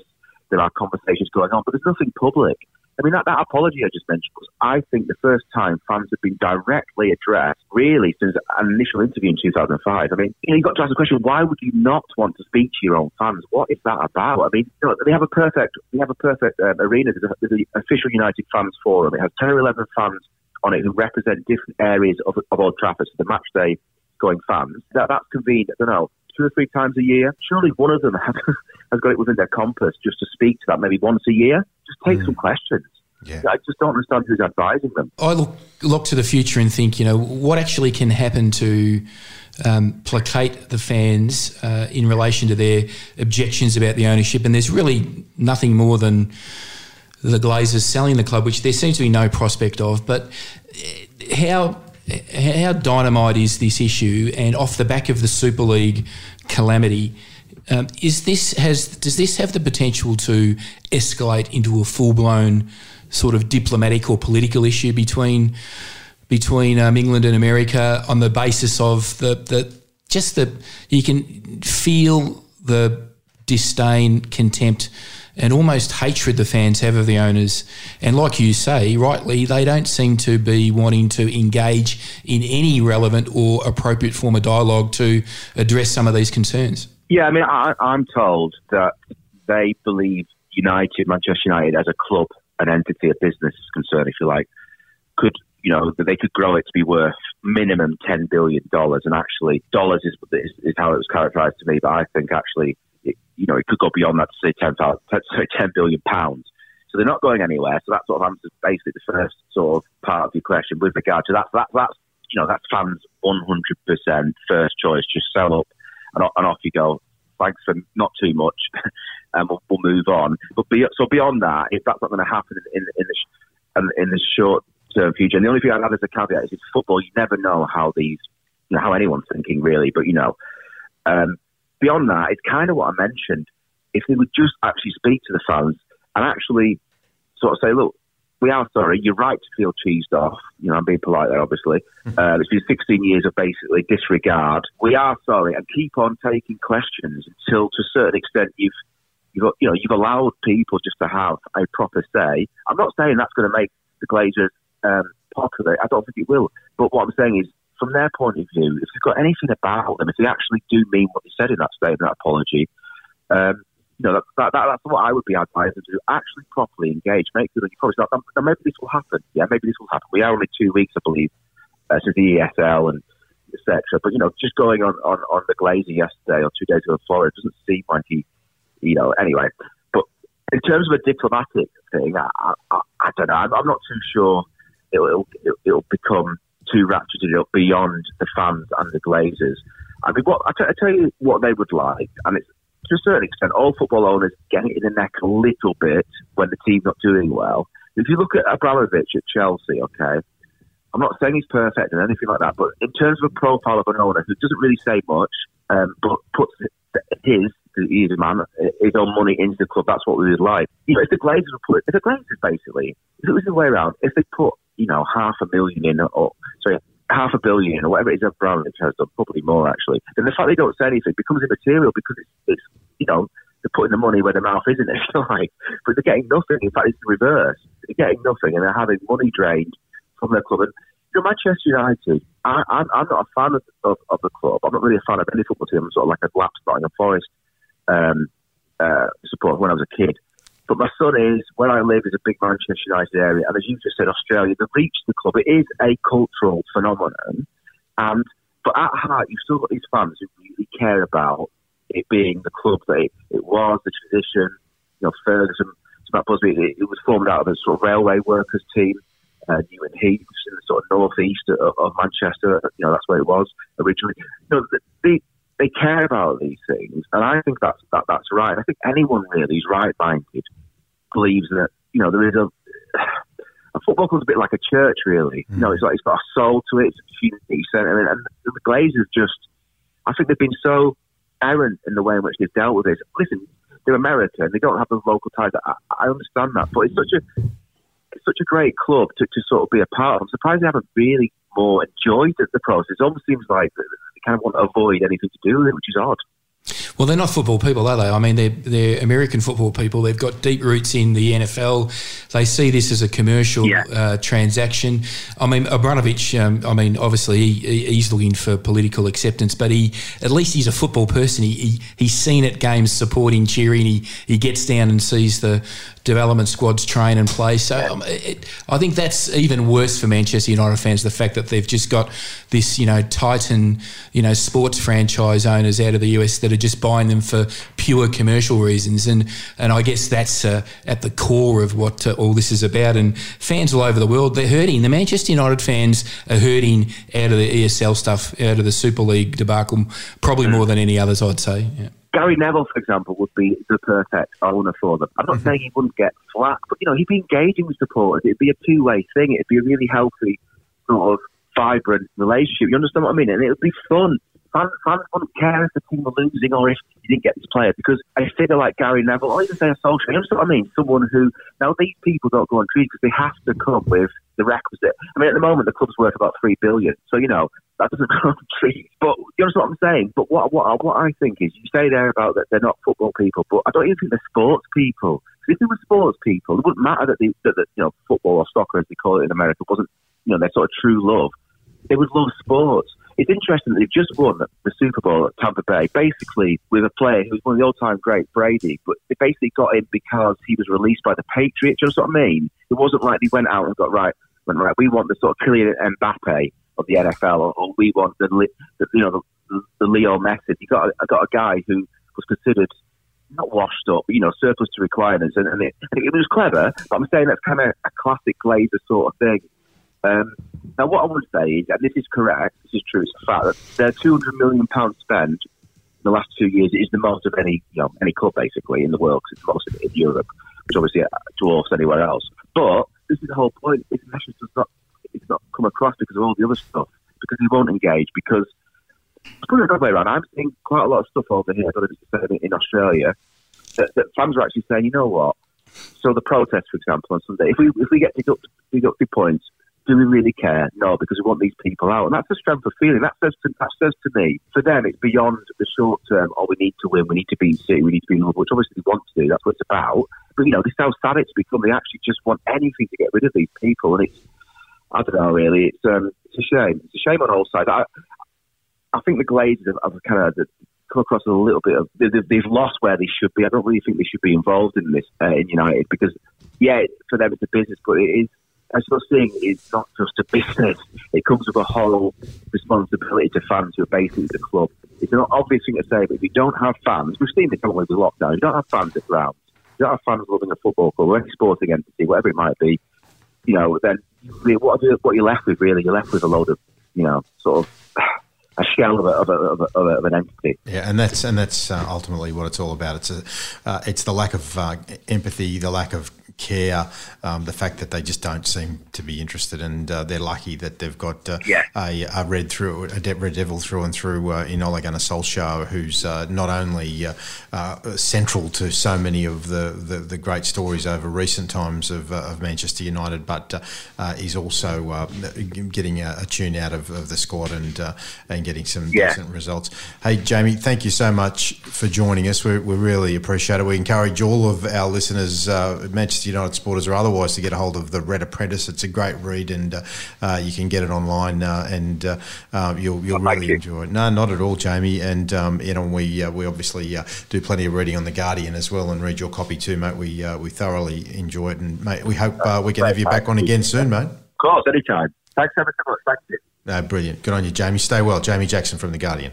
There are conversations going on, but there's nothing public. I mean, that, that apology I just mentioned was, I think, the first time fans have been directly addressed, really, since an initial interview in 2005. I mean, you know, you've got to ask the question, why would you not want to speak to your own fans? What is that about? I mean, you know, they have a perfect, we have a perfect um, arena. There's, a, there's an official United Fans Forum. It has 10 or 11 fans on it who represent different areas of, of Old Trafford, so the match day going fans. That, that's convened, I don't know, two or three times a year. Surely one of them has, got it within their compass just to speak to that maybe once a year. Just take mm. some questions. Yeah. I just don't understand who's advising them. I look look to the future and think, you know, what actually can happen to um, placate the fans uh, in relation to their objections about the ownership, and there's really nothing more than the Glazers selling the club, which there seems to be no prospect of. But uh, how how dynamite is this issue? And off the back of the Super League calamity, um, is this has does this have the potential to escalate into a full blown sort of diplomatic or political issue between between um, England and America on the basis of the the just the you can feel the disdain, contempt and almost hatred the fans have of the owners. And like you say, rightly, they don't seem to be wanting to engage in any relevant or appropriate form of dialogue to address some of these concerns. Yeah, I mean, I, I'm told that they believe United, Manchester United, as a club, an entity, a business is concerned, if you like, could you know, that they could grow it to be worth minimum $10 billion. And actually, dollars is, is, is how it was characterized to me. But I think actually, it, you know, it could go beyond that to say 10, 10 billion pounds. So they're not going anywhere. So that sort of answers basically the first sort of part of your question with regard to that. that that's, you know, that's fans 100% first choice. Just sell up and, and off you go. Thanks for not too much, and we'll, we'll move on. But be, so beyond that, if that's not going to happen in, in, in the in the short term future, and the only thing I'd add as a caveat is it's football. You never know how these, you know, how anyone's thinking really. But you know, um, beyond that, it's kind of what I mentioned. If they would just actually speak to the fans and actually sort of say, look, we are sorry. You're right to feel cheesed off. You know, I'm being polite there, obviously. Mm-hmm. Uh, it's been 16 years of basically disregard. We are sorry, and keep on taking questions until, to a certain extent, you've, you've you know, you've allowed people just to have a proper say. I'm not saying that's going to make the Glazers um, popular. I don't think it will. But what I'm saying is, from their point of view, if you've got anything about them, if they actually do mean what they said in that statement, that apology, um, you know, that, that, that, that's what I would be advised to do. Actually, properly engage, make good that you probably not. Now, maybe this will happen. Yeah, maybe this will happen. We are only two weeks, I believe, uh, since the ESL and etc. But you know, just going on, on, on the Glazer yesterday or two days ago in Florida doesn't seem like he, you know. Anyway, but in terms of a diplomatic thing, I, I, I don't know. I'm, I'm, not too sure it'll, it'll, it'll become too ratcheted up beyond the fans and the Glazers. I mean, what I, t- I tell you what they would like, and it's to a certain extent, all football owners get it in the neck a little bit when the team's not doing well. If you look at Abramovich at Chelsea, okay, I'm not saying he's perfect or anything like that, but in terms of a profile of an owner who doesn't really say much, um, but puts his, he's a man, his own money into the club, that's what we would like. You know, if the Glazers put, if the Glazers basically, if it was the way around, if they put, you know, half a million in, or sorry, half a billion or whatever it is Abramovich has done, probably more actually, then the fact they don't say anything becomes immaterial because it's, it's you know, they're putting the money where their mouth isn't, it? like, but they're getting nothing. In fact, it's the reverse. They're getting nothing and they're having money drained from their club. And, you know, Manchester United, I, I'm, I'm not a fan of, of, of, the club. I'm not really a fan of any football team. I'm sort of like a lapsed Nottingham Forest um, uh, when I was a kid. But my son is, where I live is a big Manchester United area. And as you just said, Australia, the reach of the club, it is a cultural phenomenon. And, but at heart, you've still got these fans who really care about it being the club that it, it was, the tradition. You know, Ferguson, Matt Busby, it, it, was formed out of a sort of railway workers team. Uh, Newton Heath, in the sort of northeast of, of, Manchester. You know, that's where it was originally. You know, they, they care about these things, and I think that's that, that's right. I think anyone really who's right-minded believes that you know there is a a football club's a bit like a church, really. Mm. You know, it's like it's got a soul to it, it's a community centre, and, the Glazers just, I think they've been so errant in the way in which they've dealt with this. Listen, they're American, they don't have the local ties. I, I understand that, but it's such a it's such a great club to, to sort of be a part of. I'm surprised they haven't really more enjoyed the process. It almost seems like kind of want to avoid anything to do with it, which is odd. Well, they're not football people, are they? I mean, they're, they're American football people. They've got deep roots in the NFL. They see this as a commercial yeah. uh, transaction. I mean, Abramovich, um, I mean, obviously he, he's looking for political acceptance, but he at least he's a football person. He, he He's seen at games supporting, cheering. He, he gets down and sees the development squads train and play. So um, it, I think that's even worse for Manchester United fans, the fact that they've just got this, you know, titan, you know, sports franchise owners out of the US that are just buying them for pure commercial reasons. And, and I guess that's uh, at the core of what uh, all this is about. And fans all over the world, they're hurting. The Manchester United fans are hurting out of the ESL stuff, out of the Super League debacle, probably more than any others, I'd say. Yeah. Gary Neville, for example, would be the perfect owner for them. I'm not mm-hmm. saying he wouldn't get flack, but you know, he'd be engaging with supporters. It'd be a two way thing. It'd be a really healthy, sort of vibrant relationship. You understand what I mean? And it would be fun fans, fans wouldn't care if the team were losing or if you didn't get this player because a figure like Gary Neville, or even say a social, you know what I mean? Someone who, now these people don't go on trees because they have to come with the requisite. I mean, at the moment, the club's worth about three billion. So, you know, that doesn't go on trees. But you understand what I'm saying? But what, what, what I think is you say there about that they're not football people, but I don't even think they're sports people. If they were sports people, it wouldn't matter that, they, that, that, you know, football or soccer, as they call it in America, wasn't, you know, their sort of true love. They would love sports. It's interesting that they've just won the Super Bowl at Tampa Bay, basically with a player who's one of the all-time great Brady, but they basically got him because he was released by the Patriots. You know what I mean? It wasn't like they went out and got right. went right. We want the sort of Kylian Mbappe of the NFL, or, or we want the, the you know the, the Leo Messi. You got I got a guy who was considered not washed up, but, you know, surplus to requirements, and, and it, it was clever. But I'm saying that's kind of a classic Glazer sort of thing. Um, now, what I would say is, and this is correct, this is true, it's a fact that their 200 million pounds spent in the last two years is the most of any, you know, any club basically in the world. Cause it's the most in, in Europe, which obviously dwarfs anywhere else. But this is the whole point. This message does not, it's not come across because of all the other stuff. Because he won't engage. Because put it another way around, I'm seeing quite a lot of stuff over here. I it's in Australia that, that fans are actually saying, you know what? So the protest, for example, on Sunday, if we if we get deducted, deducted points, do we really care? No, because we want these people out, and that's the strength of feeling. That says to, that says to me, for them, it's beyond the short term. Oh, we need to win, we need to beat City, we need to be Liverpool, which obviously they want to do. That's what it's about. But you know, this is how sad it's become. They actually just want anything to get rid of these people, and it's I don't know, really. It's um, it's a shame. It's a shame on all sides. I I think the Glazers have, have kind of come across a little bit of they've lost where they should be. I don't really think they should be involved in this uh, in United because yeah, for them it's a business, but it is as you're seeing, it's not just a business. It comes with a whole responsibility to fans who are basically the club. It's an obvious thing to say, but if you don't have fans, we've seen this haven't with lockdown. You don't have fans at grounds, you don't have fans loving a football club or any sporting entity, whatever it might be. You know, then what, what you're left with really, you're left with a load of you know sort of a shell of, a, of, a, of, a, of, an entity. Yeah, and that's and that's uh, ultimately what it's all about. It's a, uh, it's the lack of uh, empathy, the lack of care, um, the fact that they just don't seem to be interested, and uh, they're lucky that they've got uh, yeah. a, a, red through a De- red devil through and through uh, in Ole Gunnar Solskjaer, who's uh, not only uh, uh, central to so many of the, the, the, great stories over recent times of, of Manchester United, but he's also getting a, a, tune out of, of the squad and and getting some yeah. decent results. Hey, Jamie, thank you so much for joining us. We, we really appreciate it. We encourage all of our listeners, Manchester United supporters or otherwise, to get a hold of the Red Apprentice. It's a great read, and uh, uh, you can get it online, uh, and uh, you'll you'll really you. enjoy it. No, not at all, Jamie. And um, you know, we we obviously do plenty of reading on the Guardian as well, and read your copy too, mate. We we thoroughly enjoy it, and mate, we hope we can have you back on again soon, mate. Of course, anytime. Thanks ever so much. Thank you. No, brilliant. Good on you, Jamie. Stay well. Jamie Jackson from The Guardian.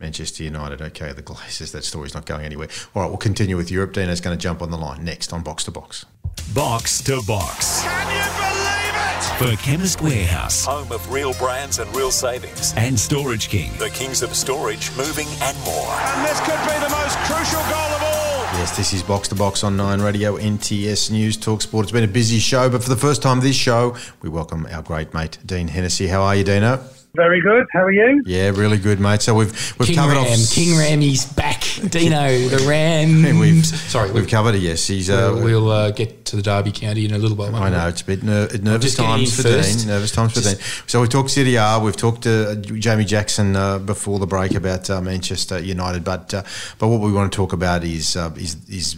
Manchester United. Okay, the Glazers. That story's not going anywhere. All right, we'll continue with Europe. Dino's going to jump on the line next on Box to Box. Box to Box. Can you believe it? For Chemist Warehouse. Home of real brands and real savings. And Storage King. The kings of storage, moving and more. And this could be the most crucial goal of all. Yes, this is Box to Box on Nine Radio, NTS News, Talk Sport. It's been a busy show, but for the first time this show, we welcome our great mate, Dean Hennessey. How are you, Dino? Very good. How are you? Yeah, really good, mate. So we've we've King covered Ram, off King Rammy's back. Dino, the Ram. we've sorry, we've covered it. Yes, he's. Uh, we'll, we'll uh, get to the Derby County in a little while. I know it's a bit ner- nervous times for first. Dean. Nervous times for Dean. So we've talked City R. We've talked to uh, Jamie Jackson uh, before the break about uh, Manchester United, but uh, but what we want to talk about is is is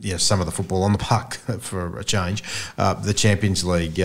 you know, some of the football on the park for a change. the Champions League.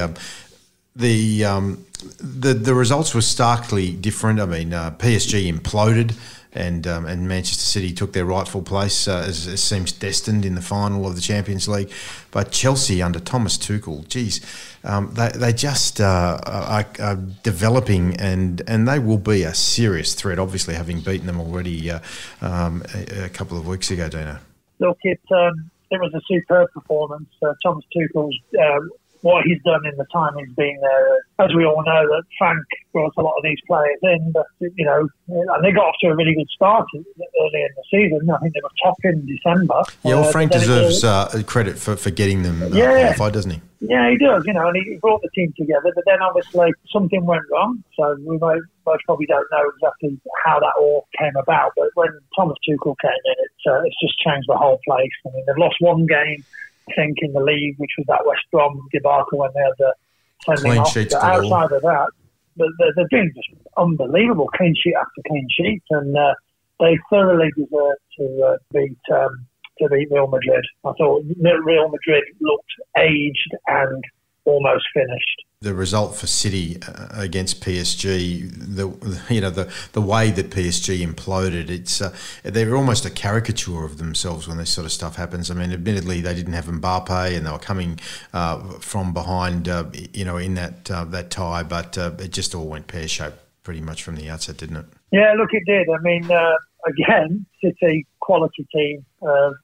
The um, the the results were starkly different. I mean, uh, PSG imploded, and um, and Manchester City took their rightful place uh, as it seems destined in the final of the Champions League. But Chelsea under Thomas Tuchel, geez, um, they they just uh, are, are, developing, and and they will be a serious threat. Obviously, having beaten them already uh, um, a, a, couple of weeks ago, Dino. Look, it um, it was a superb performance. Uh, Thomas Tuchel's uh, what he's done in the time he's been there. As we all know, that Frank brought a lot of these players in, but you know, and they got off to a really good start early in the season. I think they were top in December. Yeah, well, uh, Frank uh, deserves uh, credit for, for getting them uh, yeah. qualified, doesn't he? Yeah, he does. You know, and he brought the team together, but then obviously something went wrong. So we most probably don't know exactly how that all came about. But when Thomas Tuchel came in, it's uh, it's just changed the whole place. I mean, they've lost one game think, in the league, which was that West Brom debacle when they had the clean but outside of that, they're, doing just unbelievable clean sheet after clean sheet, and uh, they thoroughly deserve to uh, beat um, to beat Real Madrid. I thought Real Madrid looked aged and almost finished. The result for City uh, against PSG, the you know the the way that PSG imploded, it's uh, they're almost a caricature of themselves when this sort of stuff happens. I mean, admittedly, they didn't have Mbappe and they were coming uh, from behind, uh, you know, in that uh, that tie, but uh, it just all went pear shaped pretty much from the outset, didn't it? Yeah, look, it did. I mean, again, City quality team, and,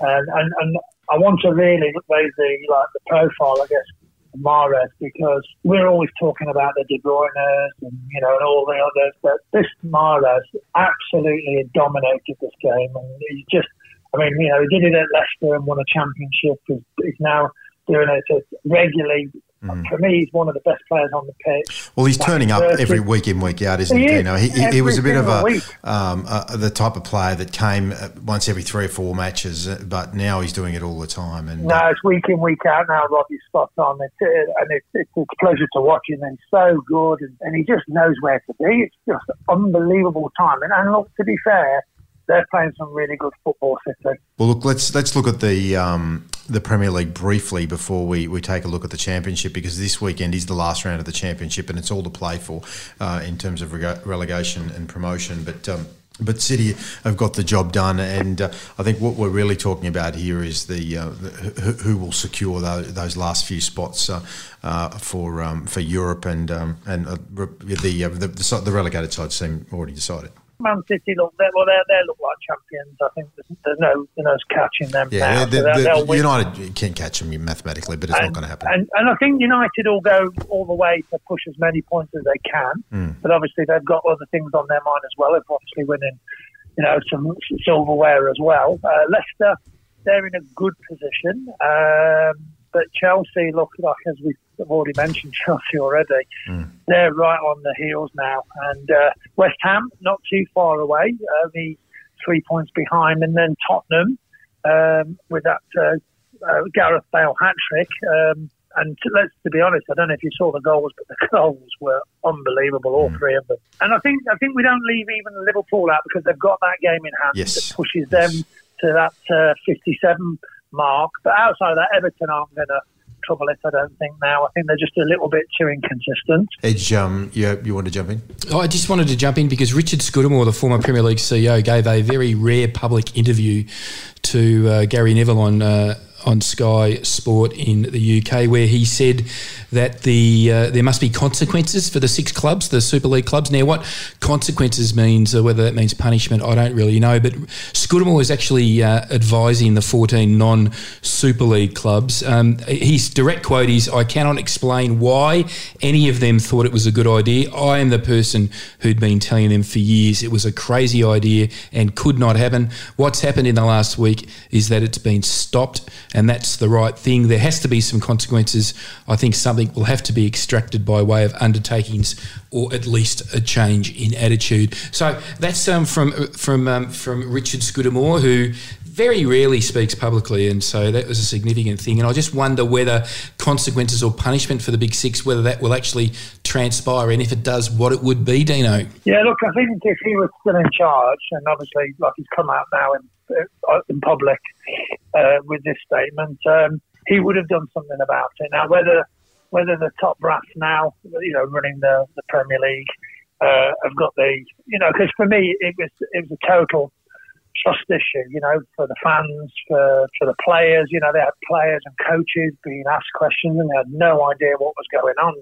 and and I want to really raise the like the profile, I guess, Mahrez because we're always talking about the De Bruyne and you know and all the others, but this Mahrez absolutely dominated this game, and he just, I mean, you know, he did it at Leicester and won a championship. He's, he's now doing it regularly Mm. For me, he's one of the best players on the pitch. Well, he's turning up every week in, week out, isn't he? he Dino? He, he, was a bit of a um, uh, the type of player that came uh, once every three or four matches, uh, but now he's doing it all the time. And no, it's week in, week out now. Robbie's spot on, it's, and it's, it's, it's a pleasure to watch him. And he's so good, and, and he just knows where to be. It's just unbelievable time. And, and look, to be fair, they're playing some really good football, City. Well, look, let's let's look at the um, the Premier League briefly before we, we take a look at the Championship because this weekend is the last round of the Championship and it's all to play for uh, in terms of relegation and promotion. But um, but City have got the job done, and uh, I think what we're really talking about here is the, uh, the who, will secure those, those last few spots uh, uh for um, for Europe and um, and uh, the, uh, the, the the relegated side seem already decided. Man City look they well they they look like champions. I think there's, there's no there's no catching them. Yeah, they're, they're United can't catch them mathematically, but it's and, not going to happen. And, and I think United will go all the way to push as many points as they can. Mm. But obviously they've got other things on their mind as well. They're obviously winning, you know, some silverware as well. Uh, Leicester, they're in a good position. Um, but Chelsea, look like as we've already mentioned, Chelsea already, mm. they're right on the heels now. And uh, West Ham, not too far away, only three points behind, and then Tottenham um, with that uh, uh, Gareth Bale hat trick. Um, and to, let's to be honest, I don't know if you saw the goals, but the goals were unbelievable, all mm. three of them. And I think I think we don't leave even Liverpool out because they've got that game in hand yes. that pushes them to that uh, 57 mark. But outside of that, Everton aren't going to trouble it, I don't think, now. I think they're just a little bit too inconsistent. Edge, um, you, you want to jump in? Oh, I just wanted to jump in because Richard Scudamore, the former Premier League CEO, gave a very rare public interview to uh, Gary Neville on. Uh, on Sky Sport in the UK, where he said that the uh, there must be consequences for the six clubs, the Super League clubs. Now, what consequences means, or whether that means punishment, I don't really know. But Scudamore is actually uh, advising the 14 non-Super League clubs. Um, his direct quote is, "I cannot explain why any of them thought it was a good idea. I am the person who'd been telling them for years it was a crazy idea and could not happen. What's happened in the last week is that it's been stopped." And that's the right thing. There has to be some consequences. I think something will have to be extracted by way of undertakings or at least a change in attitude. So that's um, from from um, from Richard Scudamore, who very rarely speaks publicly, and so that was a significant thing. And I just wonder whether consequences or punishment for the Big Six, whether that will actually transpire, and if it does, what it would be, Dino. Yeah, look, I think if he was still in charge, and obviously, like he's come out now uh, in public uh, with this statement, um, he would have done something about it. Now, whether whether the top brass now, you know, running the, the Premier League, uh, have got the, you know, because for me it was it was a total trust issue, you know, for the fans, for, for the players. You know, they had players and coaches being asked questions and they had no idea what was going on,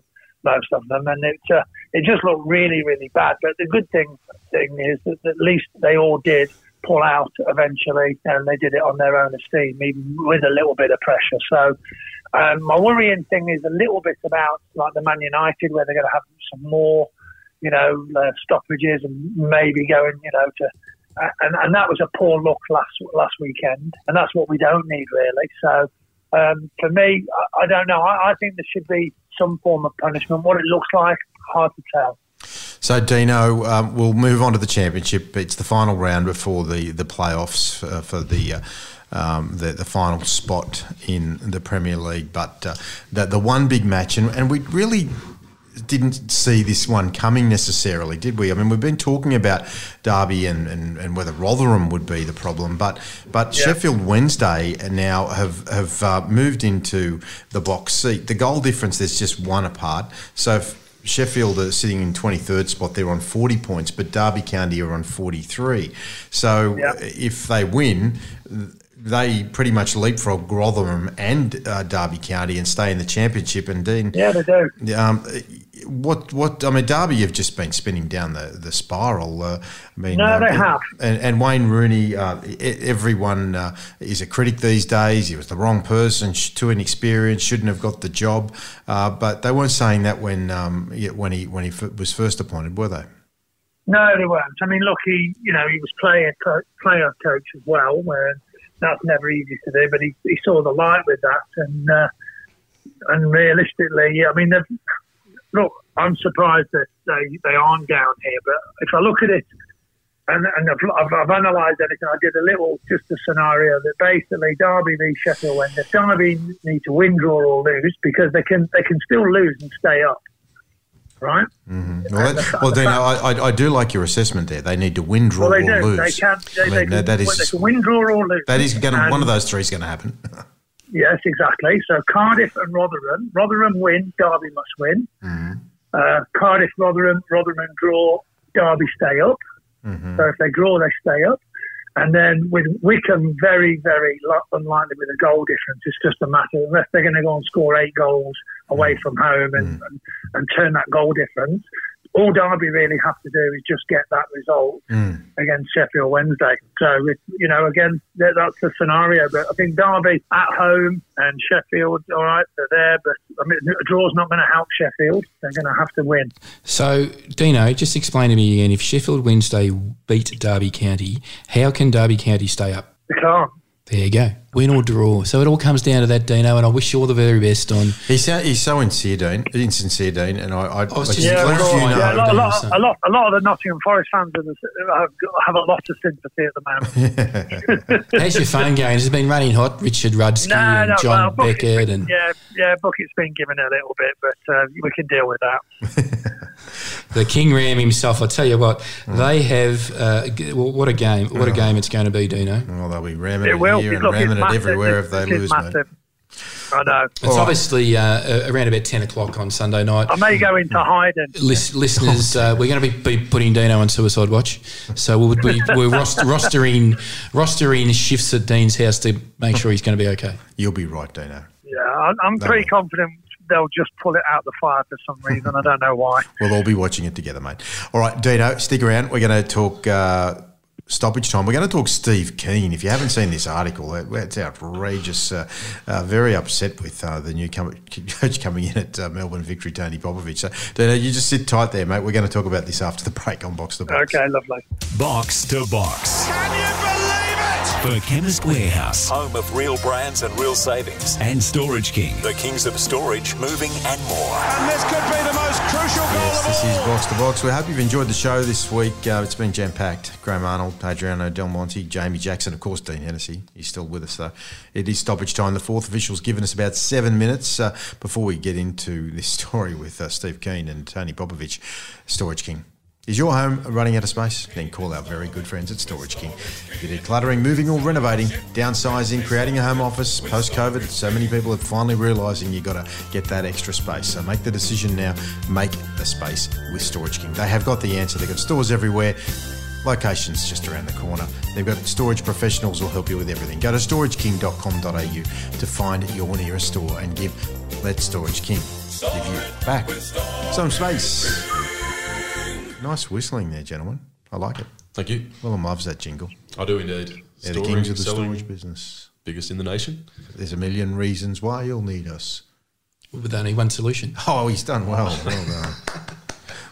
most of them. And it, uh, it just looked really, really bad. But the good thing, thing is that at least they all did pull out eventually and they did it on their own esteem, even with a little bit of pressure. So um, my worrying thing is a little bit about like the Man United, where they're going to have some more, you know, uh, stoppages and maybe going, you know, to and, and that was a poor look last last weekend, and that's what we don't need really. So um, for me, I, I don't know. I, I, think there should be some form of punishment. What it looks like, hard to tell. So Dino, um, we'll move on to the championship. It's the final round before the the playoffs uh, for the. Uh, um, the, the final spot in the Premier League, but uh, the, the one big match, and, and we really didn't see this one coming necessarily, did we? I mean, we've been talking about Derby and, and, and whether Rotherham would be the problem, but but Yeah. Sheffield Wednesday now have have uh, moved into the box seat. The goal difference there's just one apart. So. If, Sheffield are sitting in 23rd spot. They're on 40 points, but Derby County are on 43. So if they win, they pretty much leapfrog Rotherham and uh, Derby County and stay in the championship. And Dean, Yeah, they do. um, what what I mean, Derby have just been spinning down the the spiral. Uh, I mean, No, uh, they have. And, and Wayne Rooney, uh, everyone uh, is a critic these days. He was the wrong person, too inexperienced, shouldn't have got the job. Uh, but they weren't saying that when um, when he when he f- was first appointed, were they? No, they weren't. I mean, look, he, you know, he was player co- player coach as well, where that's never easy to do. But he, he saw the light with that, and uh, and realistically, I mean, look, I'm surprised that they they aren't down here. But if I look at it, and, and I've, I've, I've analysed everything, I did a little just a scenario that basically Derby v Sheffield Wednesday. Derby need to win, draw, or lose because they can they can still lose and stay up, right? Well, that, well Dino, I, I, I do like your assessment there. They need to win, draw, Well, they or do. lose. They can. They, I mean, they can, that- they can win, draw, or lose. that is going to one of those three is going to happen. Yes, exactly. So Cardiff and Rotherham. Rotherham win. Derby must win. Mm-hmm. Uh, Cardiff, Rotherham, Rotherham draw. Derby stay up. Mm-hmm. So if they draw, they stay up. And then with Wycombe, very, very unlikely with a goal difference. It's just a matter unless they're going to go and score eight goals away mm. from home and, mm. and, and turn that goal difference. All Derby really have to do is just get that result Mm. against Sheffield Wednesday. So, you know, again, that's the scenario. But I think Derby at home and Sheffield, all right, they're there. But I mean, a draw's not going to help Sheffield. They're going to have to win. So, Dino, just explain to me again if Sheffield Wednesday beat Derby County, how can Derby County stay up? They can't. There you go. Win or draw. So it all comes down to that, Dino, and I wish you all the very best on. He's so, he's so insincere, Dean. Insincere, Dean, and I, I, was just Yeah, let well, you know. yeah, a, lot, a, lot, so. a, lot, a lot of the Nottingham Forest fans are the, have, have a lot of sympathy at the moment. How's your phone going? Has it been running hot? Richard Rudsky no, and no, John well, Beckett been- and yeah, yeah, Bucket's been given a little bit, but uh, we can deal with that. the King Ram himself. I tell you what, they have. Uh, g- well, what a game! What a game it's going to be, Dino. Well, they'll be ramming It it, will. here and Look, ramming it massive. everywhere if they It is lose, mate. massive. I know. It's obviously uh, around about ten o'clock on Sunday night. I may go into hiding. Lis- listeners, uh, we're going to be, be putting Dino on suicide watch, so we'll be we're roster, rostering rostering shifts at Dean's house to make sure he's going to be okay. You'll be right, Dino. Yeah, I'm, I'm No. pretty confident they'll just pull it out the fire for some reason. I don't know why. We'll all be watching it together, mate. All right, Dino, stick around. We're going to talk uh, stoppage time. We're going to talk Steve Kean. If you haven't seen this article, it- it's outrageous. Uh, uh, very upset with uh, the new com- coach coming in at uh, Melbourne Victory, Tony Popovic. So, Dino, you just sit tight there, mate. We're going to talk about this after the break on Box to Box. Okay, lovely. Box to box. Can you believe it? For Chemist Warehouse Home of real brands and real savings. and Storage King. The kings of storage, moving and more. And this could be the most crucial goal Yes, of this is. Box to Box. We hope you've enjoyed the show this week. Uh, it's been jam packed. Graham Arnold, Adriano Del Monte, Jamie Jackson, of course, Dean Hennessey. He's still with us, though. It is stoppage time. The fourth official's given us about seven minutes uh, before we get into this story with uh, Steve Kean and Tony Popovic, Storage King. Is your home running out of space? Then call our very good friends at Storage King. If you're decluttering, moving or renovating, downsizing, creating a home office post-COVID, so many people are finally realising you've got to get that extra space. So make the decision now. Make the space with Storage King. They have got the answer. They've got stores everywhere. Locations just around the corner. They've got storage professionals who will help you with everything. Go to storageking.com.au to find your nearest store and give Let Storage King give you back some space. Nice whistling there, gentlemen. I like it. Thank you. Willem loves that jingle. I do indeed. They're the Storing, kings of the storage business. Biggest in the nation. There's a million reasons why you'll need us. With only one solution. Oh, he's done well. Well done.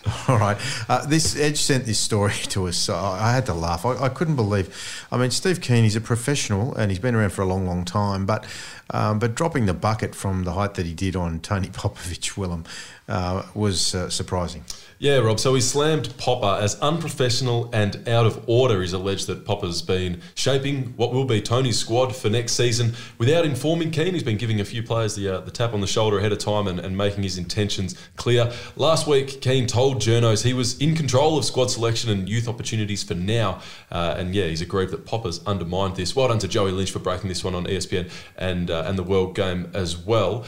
All right. Uh, this Edge sent this story to us. So I, I had to laugh. I, I couldn't believe. I mean, Steve Kean, he's a professional and he's been around for a long, long time. But um, but dropping the bucket from the height that he did on Tony Popovic, Willem, uh, was uh, surprising. Yeah, Rob. So he slammed Popper as unprofessional and out of order. He's alleged that Popper's been shaping what will be Tony's squad for next season without informing Kean. He's been giving a few players the, uh, the tap on the shoulder ahead of time and, and making his intentions clear. Last week, Kean told journos he was in control of squad selection and youth opportunities for now. Uh, and yeah, he's agreed that Popper's undermined this. Well done to Joey Lynch for breaking this one on ESPN and uh, and the World Game as well.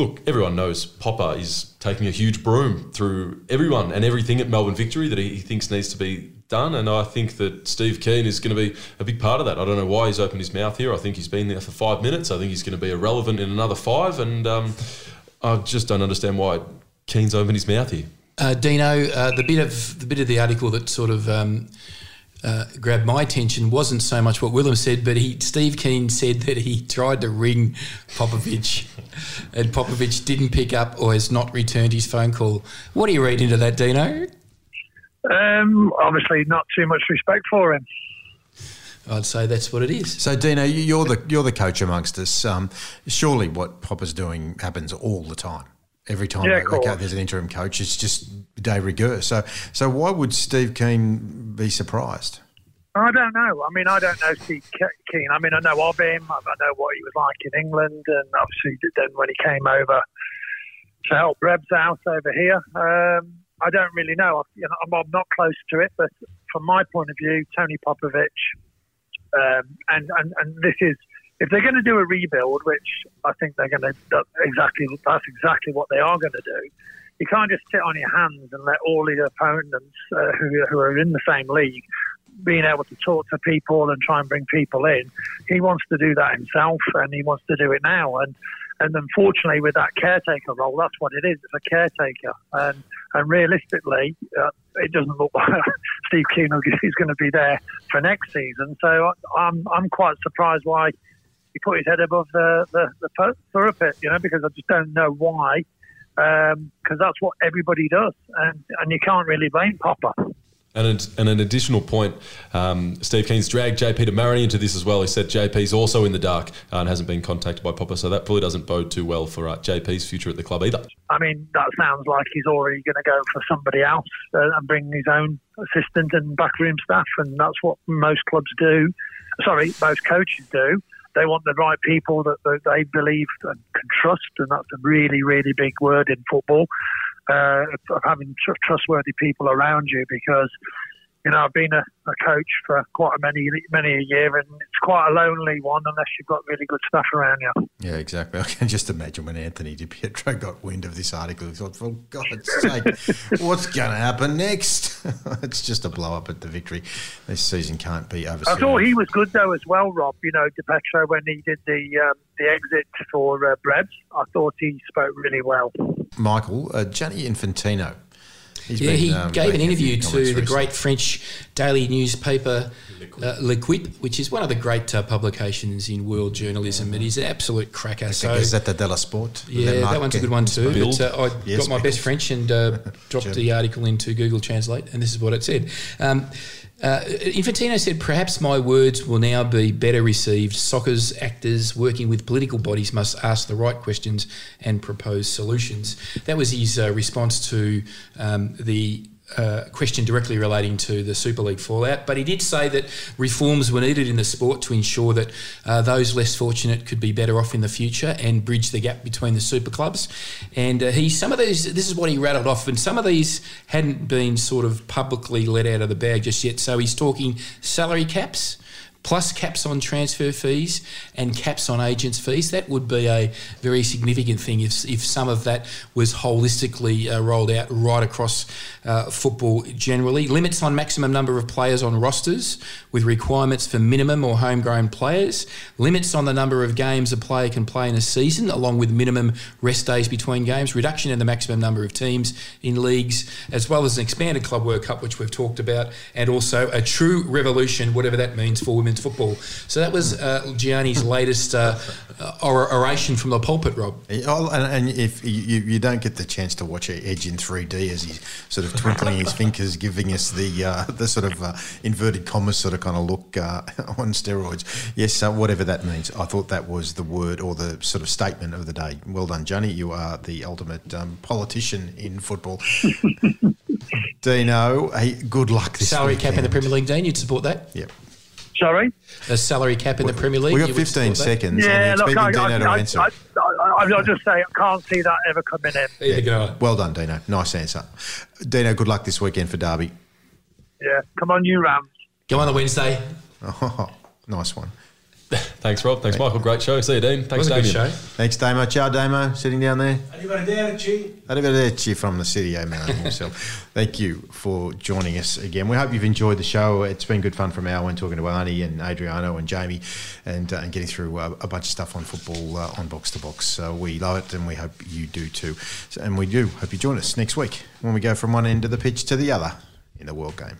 Look, everyone knows Popper is taking a huge broom through everyone and everything at Melbourne Victory that he thinks needs to be done. And I think that Steve Kean is going to be a big part of that. I don't know why he's opened his mouth here. I think he's been there for five minutes. I think he's going to be irrelevant in another five. And um, I just don't understand why Kean's opened his mouth here. Uh, Dino, uh, the bit of the bit of the article that sort of um, uh, grabbed my attention wasn't so much what Willem said, but he Steve Kean said that he tried to ring Popovic, and Popovic didn't pick up or has not returned his phone call. What do you read into that, Dino? Um, obviously, not too much respect for him. I'd say that's what it is. So, Dino, you're the you're the coach amongst us. Um, surely, what Popper's doing happens all the time. Every time Yeah, they- they there's an interim coach, it's just de rigueur. So, so why would Steve Kean be surprised? I don't know. I mean, I don't know Steve Ke- Kean. I mean, I know of him. I know what he was like in England, and obviously then when he came over to help Rebs out over here. Um, I don't really know. You know, I'm, I'm not close to it, but from my point of view, Tony Popovic, um, and, and and this is if they're going to do a rebuild, which I think they're going to exactly that's exactly what they are going to do. You can't just sit on your hands and let all the opponents uh, who, who are in the same league being able to talk to people and try and bring people in. He wants to do that himself, and he wants to do it now. And and unfortunately, with that caretaker role, that's what it is. It's a caretaker, and and realistically, uh, it doesn't look like Steve Kean is going to be there for next season. So I- I'm I'm quite surprised why he put his head above the the, the parapet, you know, because I just don't know why. Because that's what everybody does, and and you can't really blame Popper. And an, and an additional point, um, Steve Kean's dragged JP de Marigny into this as well. He said JP's also in the dark and hasn't been contacted by Popper, so that probably doesn't bode too well for uh, JP's future at the club either. I mean, that sounds like he's already going to go for somebody else uh, and bring his own assistant and backroom staff, and that's what most clubs do. Sorry, most coaches do. They want the right people that, that they believe and can trust, and that's a really, really big word in football. Uh, of having tr- trustworthy people around you because you know, I've been a, a coach for quite a many many a year, and it's quite a lonely one unless you've got really good staff around you. Yeah, exactly. I can just imagine when Anthony Di Pietro got wind of this article, he thought, for God's sake, what's going to happen next? it's just a blow up at the victory. This season can't be over. I thought he was good though as well, Rob. You know, Di Pietro when he did the um, the exit for uh, Brebs, I thought he spoke really well. Michael, uh, Gianni Infantino. He's yeah, been, he um, gave an interview to the recently. great French daily newspaper uh, L'Equipe, which is one of the great uh, publications in world journalism. It is an absolute cracker. The So, Gazzetta dello Sport. yeah, Le that one's a good one too. Bild. But, uh, I Yes, got my Bild. best French and uh, dropped the article into Google Translate, and this is what it said. Um, uh, Infantino said, perhaps my words will now be better received. Soccer's actors working with political bodies must ask the right questions and propose solutions. That was his uh, response to um, the uh, question directly relating to the Super League fallout, but he did say that reforms were needed in the sport to ensure that uh, those less fortunate could be better off in the future and bridge the gap between the super clubs. And uh, he, some of these, this is what he rattled off, and some of these hadn't been sort of publicly let out of the bag just yet. So he's talking salary caps plus caps on transfer fees and caps on agents' fees. That would be a very significant thing if, if some of that was holistically uh, rolled out right across uh, football generally. Limits on maximum number of players on rosters with requirements for minimum or homegrown players. Limits on the number of games a player can play in a season, along with minimum rest days between games. Reduction in the maximum number of teams in leagues, as well as an expanded Club World Cup, which we've talked about, and also a true revolution, whatever that means for women's football. So that was uh, Gianni's latest uh, or- oration from the pulpit, Rob. Oh, and, and if you, you don't get the chance to watch Edge in 3D as he's sort of twinkling his fingers, giving us the uh, the sort of uh, inverted commas sort of kind of look uh, on steroids. Yes, uh, whatever that means. I thought that was the word or the sort of statement of the day. Well done, Gianni. You are the ultimate um, politician in football. Dino, hey, good luck this salary cap in the. Premier League, Dean, you'd support that? Yep. Sorry? A salary cap in the Premier League? We've got 15 seconds. Yeah, I'm look, I, expecting I, Dino to I, answer. I, I, I'll just say I can't see that ever coming in. There you go. well done, Dino. Nice answer. Dino, good luck this weekend for Derby. Yeah, come on, you Rams. Go on the Wednesday. Oh, nice one. Thanks, Rob. Thanks, Michael. Great show. See you, Dean. Thanks, was a good Damien. show. Thanks, Damo. Ciao, Damo. Sitting down there. Arrivederci. Arrivederci from the studio man himself. Thank you for joining us again. We hope you've enjoyed the show. It's been good fun from our end talking to Arnie and Adriano and Jamie and, uh, and getting through uh, a bunch of stuff on football uh, on Box to Box. So we love it and we hope you do too. So, and we do hope you join us next week when we go from one end of the pitch to the other in the World Game.